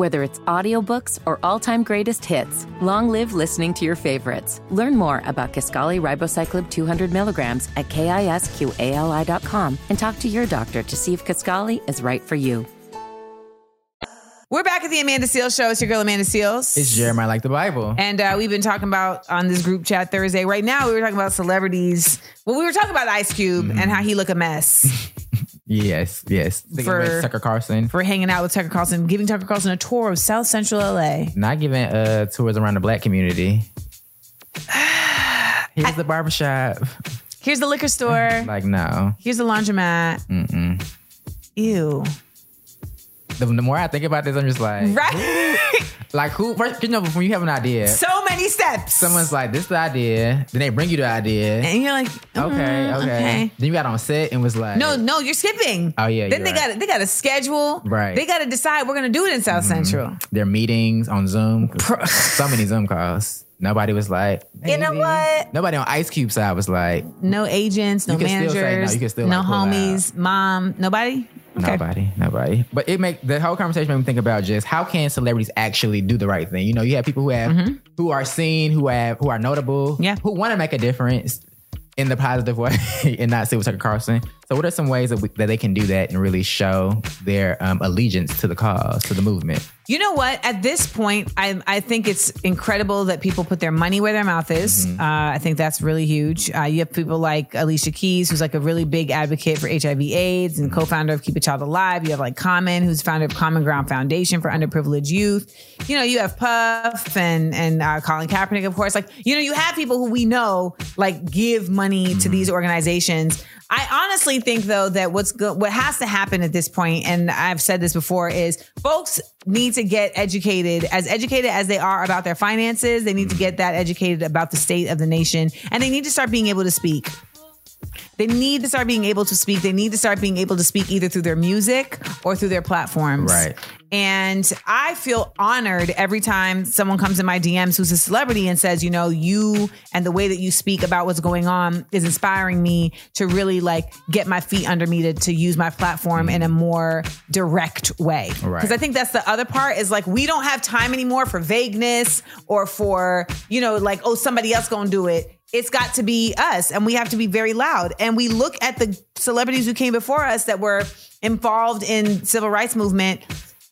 Whether it's audiobooks or all-time greatest hits, long live listening to your favorites. Learn more about Kisqali Ribociclib 200 milligrams at kisqali.com and talk to your doctor to see if Kisqali is right for you. We're back at the Amanda Seales Show. It's your girl, Amanda Seales. It's Jeremiah like the Bible. And uh, we've been talking about on this group chat Thursday. Right now, we were talking about celebrities. Well, we were talking about Ice Cube Mm-hmm. and how he look a mess Yes, yes. Thinking For- Tucker Carlson. for hanging out with Tucker Carlson, giving Tucker Carlson a tour of South Central LA. Not giving uh, tours around the black community. Here's the barbershop. Here's the liquor store. Like, no. Here's the laundromat. Mm-mm. Ew. The, the more I think about this, I'm just like, Right? like who? First, you know, before you have an idea, so many steps. someone's like, "This is the idea." Then they bring you the idea. and you're like, Okay, mm, okay. Then you got on set and was like, No, no, you're skipping. Oh, yeah, Then they right. got they got a schedule. Right. They got to decide we're gonna do it in South Central. their meetings on Zoom. so many Zoom calls. Nobody was like, You know what? Nobody on Ice Cube side was like, No agents, no You can still managers, say no. Still, no like, homies, mom, nobody. Nobody, nobody. But it make the whole conversation made me think about just how can celebrities actually do the right thing. You know, you have people who have Mm-hmm. who are seen, who have who are notable, yeah, who want to make a difference in the positive way and not sit with Tucker Carlson. So, what are some ways that, we, that they can do that and really show their um, allegiance to the cause, to the movement? You know what? At this point, I I think it's incredible that people put their money where their mouth is. Mm-hmm. Uh, I think that's really huge. Uh, you have people like Alicia Keys, who's like a really big advocate for HIV/AIDS and co-founder of Keep a Child Alive. You have like Common, who's founder of Common Ground Foundation for underprivileged youth. You know, you have Puff and and uh, Colin Kaepernick, of course. Like you know, you have people who we know like give money to these organizations. I honestly think though that what's go- what has to happen at this point, and I've said this before, is folks need to get educated, as educated as they are about their finances. They need to get that educated about the state of the nation, and they need to start being able to speak. They need to start being able to speak. They need to start being able to speak either through their music or through their platforms. Right. And I feel honored every time someone comes in my DMs who's a celebrity and says, you know, you and the way that you speak about what's going on is inspiring me to really like get my feet under me to, to use my platform in a mm. more direct way. Right. Because I think that's the other part is like we don't have time anymore for vagueness or for, you know, like, oh, somebody else gonna do it. It's got to be us and we have to be very loud. And we look at the celebrities who came before us that were involved in civil rights movement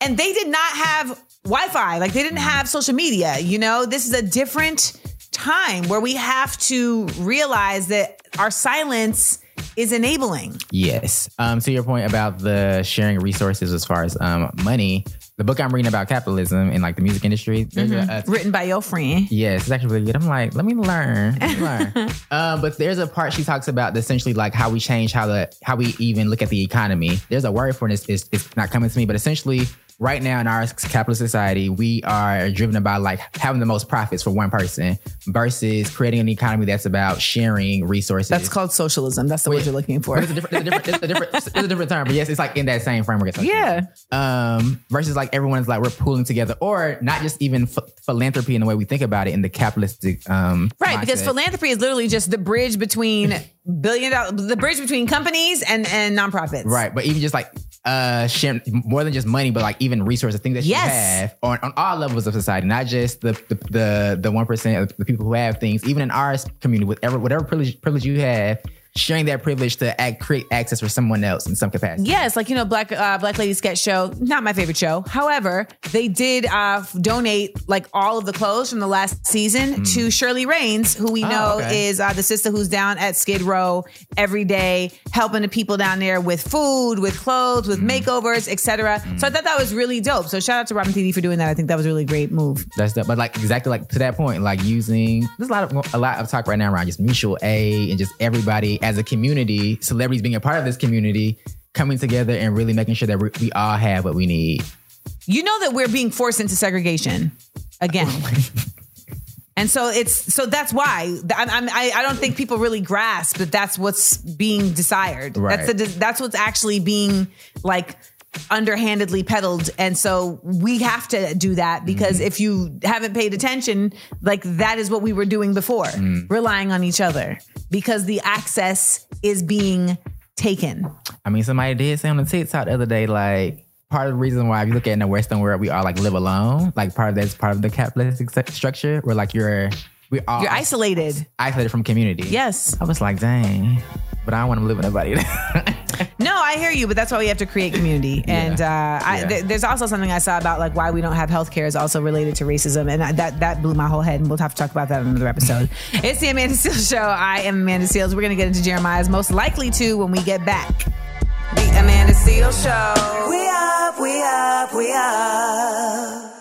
and they did not have Wi-Fi. Like they didn't have social media. You know, this is a different time where we have to realize that our silence is enabling. Yes. Um, to your point about the sharing resources as far as um, money, the book I'm reading about capitalism in like the music industry, there's a, a Written by your friend. Yes, it's actually really good. I'm like, let me learn. Let me learn. um, but there's a part she talks about essentially like how we change how the how we even look at the economy. There's a word for this. It's, it's not coming to me, but essentially, right now in our capitalist society, we are driven by like having the most profits for one person versus creating an economy that's about sharing resources. That's called socialism. That's the word you're looking for. It's a different, it's a different, it's a different, it's a different term. But yes, it's like in that same framework. Yeah. Um, versus like everyone's like we're pooling together, or not just even ph- philanthropy in the way we think about it in the capitalistic. Um, Right, because philanthropy is literally just the bridge between billion dollar, the bridge between companies and and nonprofits. Right, but even just like uh sharing more than just money, but like even resources, things that you Yes. have on, on all levels of society, not just the the the the one percent of the people who have things, even in our community, whatever whatever privilege privilege you have, sharing that privilege to act, create access for someone else in some capacity. Yes, like you know, Black uh, Black Lady Sketch Show, not my favorite show. However, they did uh, donate like all of the clothes from the last season to Shirley Raines, who we Oh, know okay. is uh, the sister who's down at Skid Row every day, helping the people down there with food, with clothes, with makeovers, etc. So I thought that was really dope. So shout out to Robin Thede for doing that. I think that was a really great move. That's the, but like exactly like to that point, like using there's a lot of a lot of talk right now around just mutual aid and just everybody as a community, celebrities being a part of this community, coming together and really making sure that we, we all have what we need. You know that we're being forced into segregation again. Oh and so it's so that's why I'm, I I don't think people really grasp that that's what's being desired. Right. That's the that's what's actually being like underhandedly peddled, and so we have to do that because mm-hmm. if you haven't paid attention, like that is what we were doing before, mm. relying on each other because the access is being taken. I mean, somebody did say on the TikTok the other day, like part of the reason why if you look at in the Western world, we all like live alone. Like part of that's part of the capitalistic structure where like you're we all You're isolated. isolated from community. Yes. I was like, dang, but I don't want to live with nobody. No, I hear you, but that's why we have to create community. And uh, I, Yeah. th- there's also something I saw about like why we don't have healthcare is also related to racism, and I, that that blew my whole head. And we'll have to talk about that in another episode. it's the Amanda Seales Show. I am Amanda Seales. We're gonna get into Jeremiah's most likely to when we get back. The Amanda Seales Show. We up, we up, we up.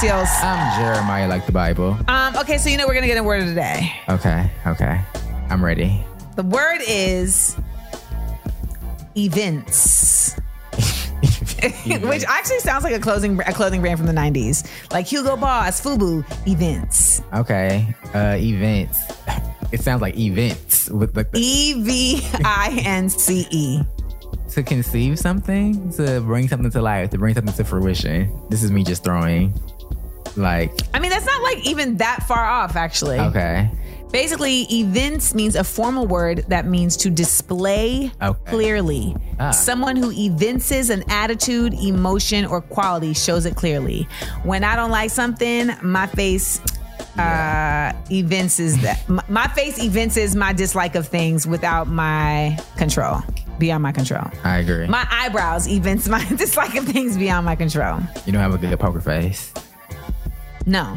I'm Jeremiah, like the Bible. Um, okay, so you know we're gonna get a word of the day. Okay, okay, I'm ready. The word is events. which actually sounds like a clothing a clothing brand from the '90s, like Hugo Boss, Fubu, Events. Okay. Uh, events. It sounds like events with like the, E V I N C E. to conceive something, to bring something to life, to bring something to fruition. This is me just throwing, like, I mean, that's not like even that far off, actually. okay, Basically, events means a formal word that means to display Okay. clearly. Ah. Someone who evinces an attitude, emotion, or quality shows it clearly. When I don't like something, my face uh evinces that my, my face evinces my dislike of things without my control beyond my control I agree. my eyebrows evince my dislike of things beyond my control you don't have a good poker face. No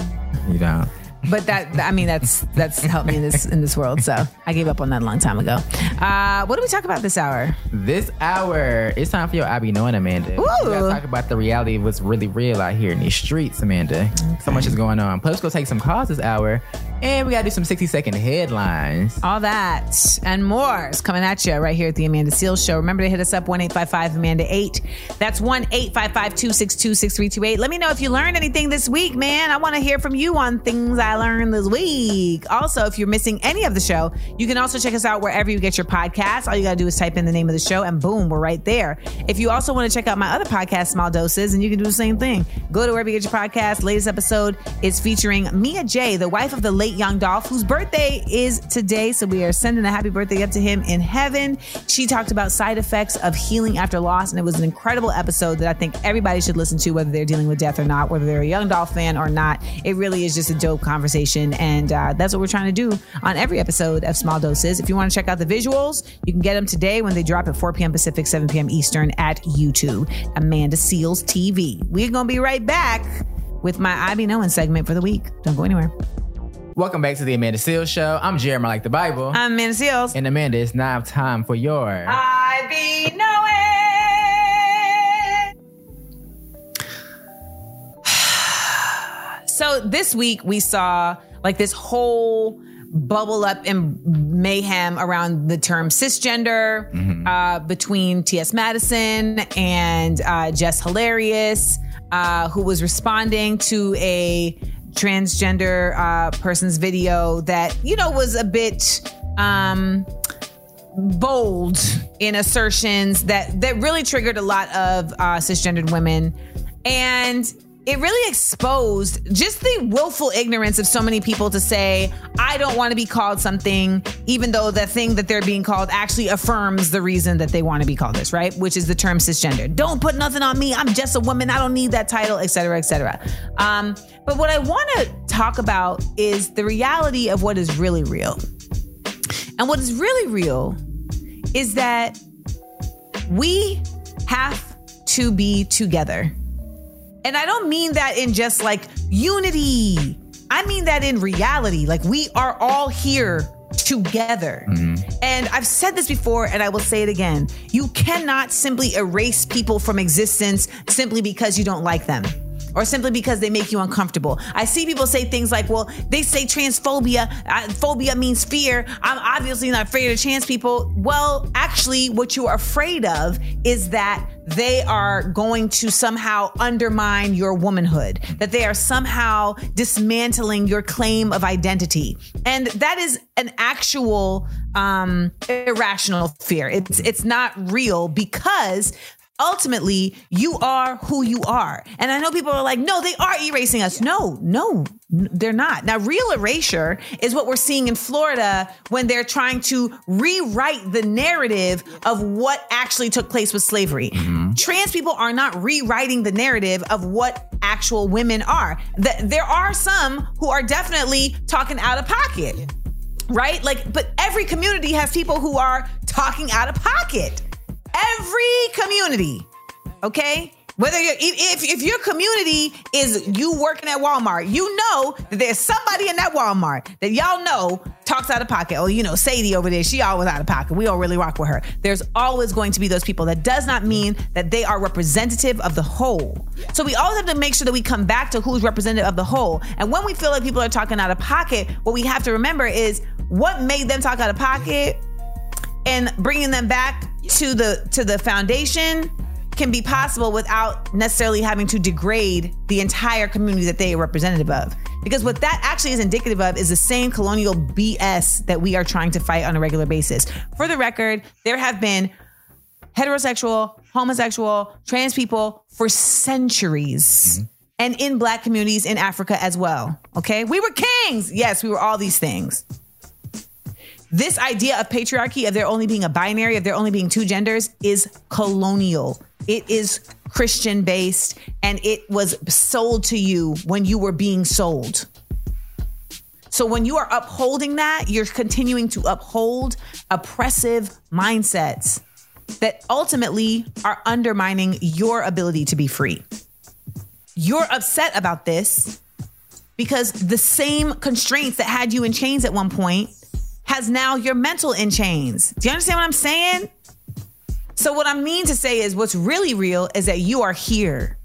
You don't. but that I mean that's that's helped me in this in this world. So I gave up on that a long time ago. Uh, what do we talk about this hour? This hour, it's time for your be knowing, Amanda. We gotta talk about the reality of what's really real out here in these streets, Amanda. So much is going on. Plus, we'll take some calls this hour, and we gotta do some 60 second headlines. All that and more is coming at you right here at the Amanda Seales Show. Remember to hit us up one eight five five Amanda eight. That's one eight five five two six two six three two eight. Let me know if you learned anything this week, man. I want to hear from you on things I learned this week. Also, if you're missing any of the show, you can also check us out wherever you get your podcasts. All you gotta do is type in the name of the show, and boom, we're right there. If you also want to check out my other podcast, Small Doses, and you can do the same thing. Go to wherever you get your podcast. Latest episode is featuring Mia Jaye, the wife of the late Young Dolph, whose birthday is today. So we are sending a happy birthday up to him in heaven. She talked about side effects of healing after loss, and it was an incredible episode that I think everybody should listen to, whether they're dealing with death or not, whether they're a Young Dolph fan or not. It really is just a dope conversation, and uh, that's what we're trying to do on every episode of Small Doses. If you want to check out the visuals, you can get them today when they drop at 4 p.m. Pacific, 7 p.m. Eastern at YouTube. Amanda Seales TV. We're gonna be right back with my I Be Knowing segment for the week. Don't go anywhere. Welcome back to the Amanda Seales Show. I'm Jeremy, like the Bible. I'm Amanda Seales. and Amanda, it's now time for your. I Be Knowing. so this week we saw like this whole bubble up in mayhem around the term cisgender uh, between T.S. Madison and uh, Jess Hilarious, uh, who was responding to a transgender uh, person's video that, you know, was a bit. Um, bold in assertions that that really triggered a lot of uh, cisgendered women, and it really exposed just the willful ignorance of so many people to say, "I don't want to be called something," even though the thing that they're being called actually affirms the reason that they want to be called this, right? Which is the term cisgender. Don't put nothing on me. I'm just a woman. I don't need that title, et cetera, et cetera. Um, but what I want to talk about is the reality of what is really real. And what is really real is that we have to be together. And I don't mean that in just like unity. I mean that in reality. Like we are all here together. Mm-hmm. And I've said this before and I will say it again. You cannot simply erase people from existence simply because you don't like them or simply because they make you uncomfortable. I see people say things like, well, they say transphobia, uh, phobia means fear. I'm obviously not afraid of trans people. Well, actually, what you're afraid of is that they are going to somehow undermine your womanhood, that they are somehow dismantling your claim of identity. And that is an actual um, irrational fear. It's, it's not real because ultimately you are who you are. And I know people are like, no, they are erasing us. No, no, they're not. Now, real erasure is what we're seeing in Florida when they're trying to rewrite the narrative of what actually took place with slavery. Mm-hmm. Trans people are not rewriting the narrative of what actual women are. Th- there are some who are definitely talking out of pocket. Right? Like, but every community has people who are talking out of pocket every community, okay? Whether you're, if, if your community is you working at Walmart, you know that there's somebody in that Walmart that y'all know talks out of pocket. Oh, you know, Sadie over there, she always out of pocket. We don't really rock with her. There's always going to be those people. That does not mean that they are representative of the whole. So we always have to make sure that we come back to who's representative of the whole. And when we feel like people are talking out of pocket, what we have to remember is what made them talk out of pocket and bringing them back to the to the foundation can be possible without necessarily having to degrade the entire community that they are representative of. Because what that actually is indicative of is the same colonial BS that we are trying to fight on a regular basis. For the record, there have been heterosexual, homosexual, trans people for centuries. Mm-hmm. And in black communities in Africa as well. Okay. We were kings. Yes, we were all these things. This idea of patriarchy, of there only being a binary, of there only being two genders, is colonial. It is Christian based and it was sold to you when you were being sold. So when you are upholding that, you're continuing to uphold oppressive mindsets that ultimately are undermining your ability to be free. You're upset about this because the same constraints that had you in chains at one point has now your mental in chains. Do you understand what I'm saying? So, what I mean to say is what's really real is that you are here.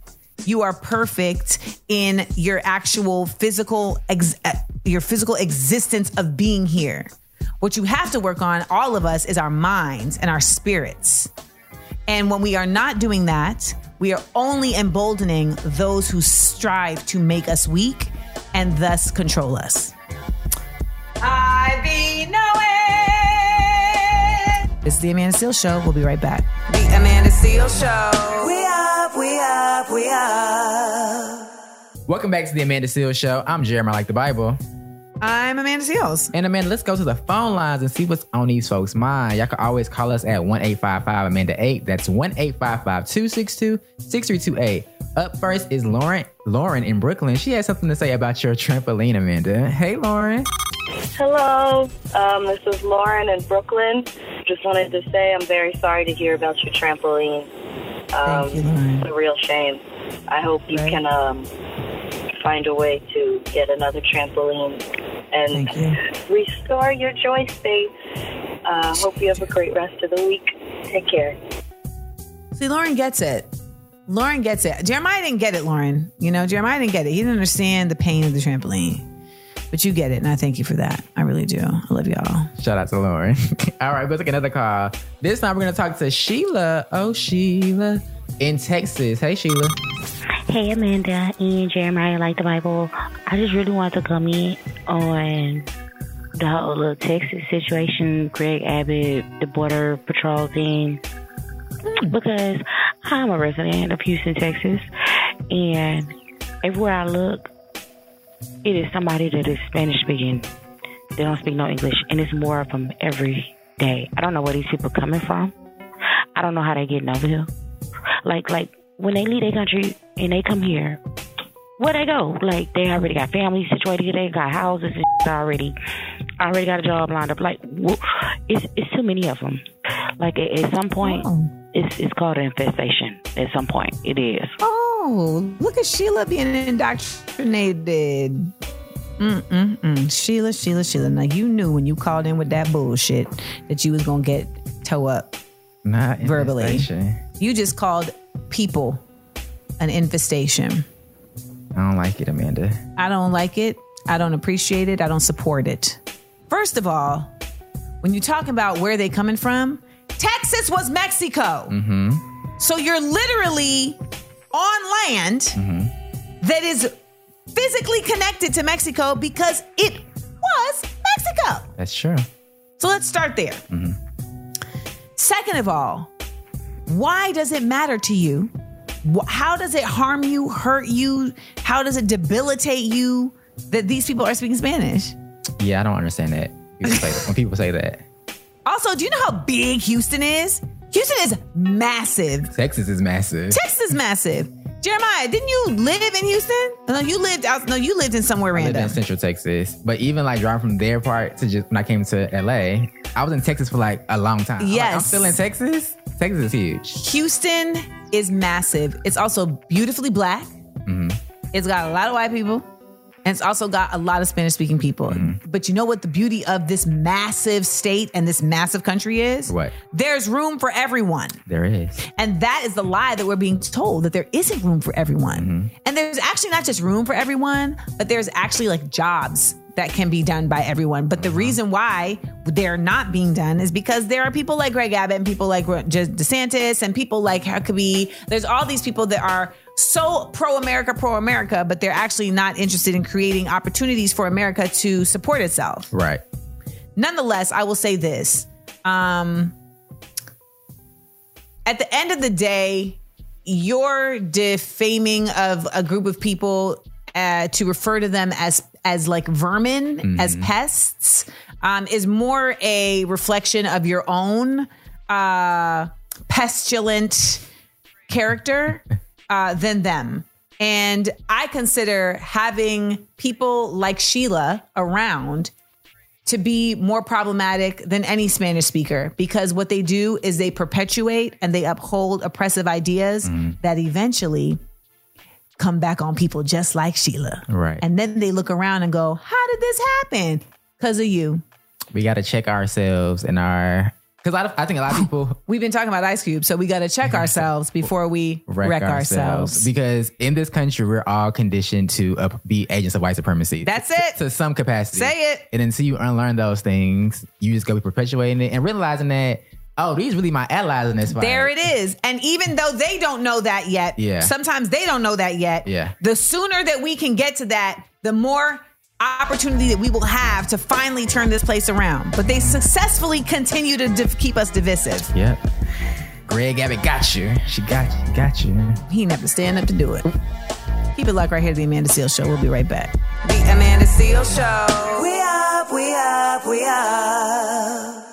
You are perfect in your actual physical ex- uh, your physical existence of being here. What you have to work on, all of us, is our minds and our spirits. And when we are not doing that, we are only emboldening those who strive to make us weak and thus control us. It's the Amanda Seales Show. We'll be right back. The Amanda Seales Show. We up, we up, we up. Welcome back to the Amanda Seales Show. I'm Jeremiah Like the Bible. I'm Amanda Seales. And Amanda, let's go to the phone lines and see what's on these folks' mind. Y'all can always call us at 1 855 Amanda 8. That's 1 855 262 6328. Up first is Lauren. Lauren in Brooklyn. She has something to say about your trampoline, Amanda. Hey, Lauren. Hello, um, this is Lauren in Brooklyn. Just wanted to say I'm very sorry to hear about your trampoline. Um, it's a real shame. I hope you can um, find a way to get another trampoline and restore your joy space. Uh, hope you have a great rest of the week. Take care. See, Lauren gets it. Lauren gets it. Jeremiah didn't get it, Lauren. You know, Jeremiah didn't get it. He didn't understand the pain of the trampoline. But you get it, and I thank you for that. I really do. I love y'all. Shout out to Lauren. All right, we'll take another call. This time we're going to talk to Sheila. Oh, Sheila in Texas. Hey, Sheila. Hey Amanda and Jeremiah like the Bible. I just really wanted to come in on the whole little Texas situation, Greg Abbott, the border patrol thing. Because I'm a resident of Houston, Texas, and everywhere I look, it is somebody that is Spanish speaking. They don't speak no English, and it's more of them every day. I don't know where these people coming from. I don't know how they getting over here. Like, like when they leave their country and they come here, where they go? Like they already got families situated they got houses and shit already, already got a job lined up. Like it's it's too many of them. Like at, at some point, oh. It's it's called an infestation. At some point, it is. Oh, look at Sheila being indoctrinated. Mm-mm-mm. Sheila, Sheila, Sheila. Now you knew when you called in with that bullshit that you was gonna get toe up Not verbally. infestation. You just called people an infestation. I don't like it, Amanda. I don't like it. I don't appreciate it. I don't support it. First of all, when you're talking about where they coming from, Texas was Mexico. Mm-hmm. So you're literally on land that is physically connected to Mexico because it was Mexico. That's true. So let's start there. Second of all, why does it matter to you? How does it harm you, hurt you? How does it debilitate you that these people are speaking Spanish? Yeah, I don't understand that. People say that- when people say that. Also, do you know how big Houston is? Houston is massive. Texas is massive. Texas is massive. Jeremiah, didn't you live in Houston? No, you lived out. No, you lived in somewhere I live random. in Central Texas, but even like driving from their part to just when I came to LA, I was in Texas for like a long time. I'm like, I'm still in Texas. Texas is huge. Houston is massive. It's also beautifully black. Mm-hmm. It's got a lot of white people. And it's also got a lot of Spanish speaking people. Mm-hmm. But you know what the beauty of this massive state and this massive country is? What? There's room for everyone. There is. And that is the lie that we're being told that there isn't room for everyone. Mm-hmm. And there's actually not just room for everyone, but there's actually like jobs that can be done by everyone. But the reason why they're not being done is because there are people like Greg Abbott and people like DeSantis and people like Huckabee. There's all these people that are so pro America, pro America, but they're actually not interested in creating opportunities for America to support itself. Right. Nonetheless, I will say this. Um, at the end of the day, your defaming of a group of people uh, to refer to them as as like vermin, Mm-hmm. as pests, um, is more a reflection of your own uh, pestilent character uh, than them. And I consider having people like Sheila around to be more problematic than any Spanish speaker because what they do is they perpetuate and they uphold oppressive ideas that eventually come back on people just like Sheila. Right. And then they look around and go, How did this happen? Because of you. We got to check ourselves and our because I, I think a lot of people We've been talking about Ice Cube, so we got to check ourselves before we wreck, ourselves. because in this country we're all conditioned to uh, be agents of white supremacy. That's to, it. to some capacity. Say it. And until you unlearn those things, you just go be perpetuating it and realizing that oh, these really my allies in this fight. There it is. And even though they don't know that yet, Yeah. sometimes they don't know that yet. Yeah. The sooner that we can get to that, the more opportunity that we will have to finally turn this place around. But they successfully continue to div- keep us divisive. Yep. Greg Abbott got you. She got you. Got you. He didn't have to stand up to do it. Keep it locked right here to the Amanda Seales Show. We'll be right back. The Amanda Seales Show. We up, we up, we up.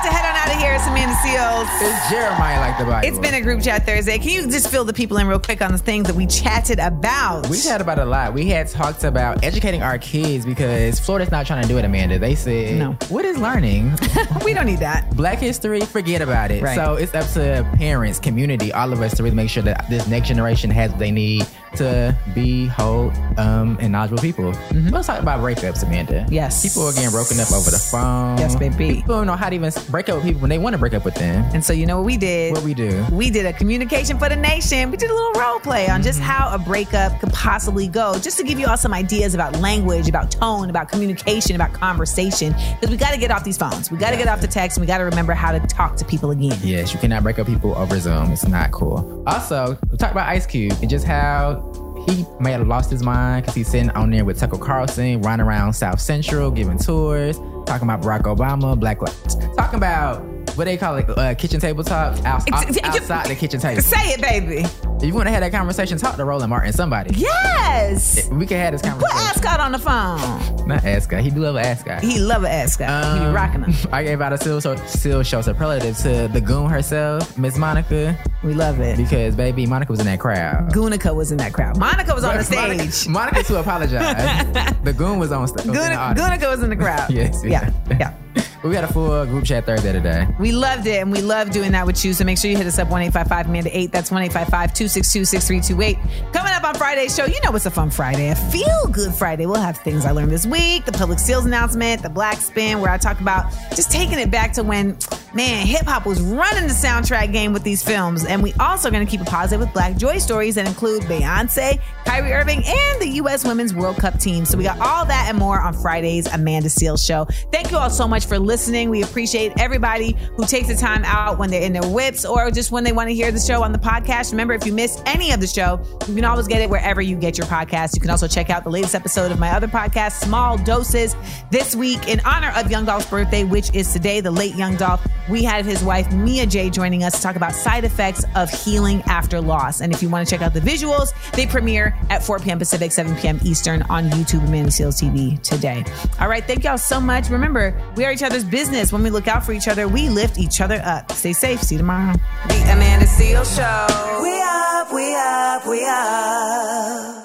About to head on out of here. It's Amanda Seales. It's Jeremiah like the Bible. It's been a group chat Thursday. Can you just fill the people in real quick on the things that we chatted about? We chatted about a lot. We had talked about educating our kids because Florida's not trying to do it, Amanda. They said, No. What is learning? we don't need that. Black history, forget about it. Right. So it's up to parents, community, all of us to really make sure that this next generation has what they need to be whole um, and knowledgeable people. Let's talk about breakups, Amanda. Mm-hmm. Yes. People are getting broken up over the phone. Yes, baby. People don't know how to even break up with people when they want to break up with them. And so you know what we did? What we do? We did a communication for the nation. We did a little role play on just how a breakup could possibly go, just to give you all some ideas about language, about tone, about communication, about conversation. Because we got to get off these phones. We got to get off the text, and we got to remember how to talk to people again. Yes, you cannot break up people over Zoom. It's not cool. Also, we talked about Ice Cube and just how he may have lost his mind because he's sitting on there with Tucker Carlson, running around South Central, giving tours, talking about Barack Obama, Black lives, talking about what they call it, uh, kitchen tabletop out, out- outside the kitchen table. Say it, baby. If you want to have that conversation, talk to Roland Martin, somebody. Yes. We can have this conversation. Put. Ascot on the phone. Not Ascot. He do love Ascot. He love Ascot. he be rocking them. I gave out a still show, still show superlative to the goon herself, Miss Monica. We love it. Because, baby, Monica was in that crowd. Gunica was in that crowd. Monica was on the stage. Monica, to apologize. the goon was on stage. Gunica was in the crowd. Yes. Yeah. Yeah. We got a full uh, group chat Thursday today. We loved it and we love doing that with you. So make sure you hit us up 1 Amanda 8. That's 1 262 6328. Coming up on Friday's show, you know it's a fun Friday, a feel good Friday. We'll have things I learned this week, the public seals announcement, the black spin, where I talk about just taking it back to when, man, hip hop was running the soundtrack game with these films. And we also going to keep it positive with black joy stories that include Beyonce, Kyrie Irving, and the U.S. Women's World Cup team. So we got all that and more on Friday's Amanda Seales show. Thank you all so much for listening. We appreciate everybody who takes the time out when they're in their whips or just when they want to hear the show on the podcast. Remember, if you miss any of the show, you can always get it wherever you get your podcast. You can also check out the latest episode of my other podcast, Small Doses, this week in honor of Young Dolph's birthday, which is today, the late Young Dolph. We had his wife, Mia Jaye, joining us to talk about side effects of healing after loss. And if you want to check out the visuals, they premiere at 4 p.m. Pacific, 7 p.m. Eastern on YouTube, Amanda Seales TV today. All right, thank y'all so much. Remember, we are each other's business. When we look out for each other, we lift each other up. Stay safe. See you tomorrow. The Amanda Seales Show. We up, we up, we up.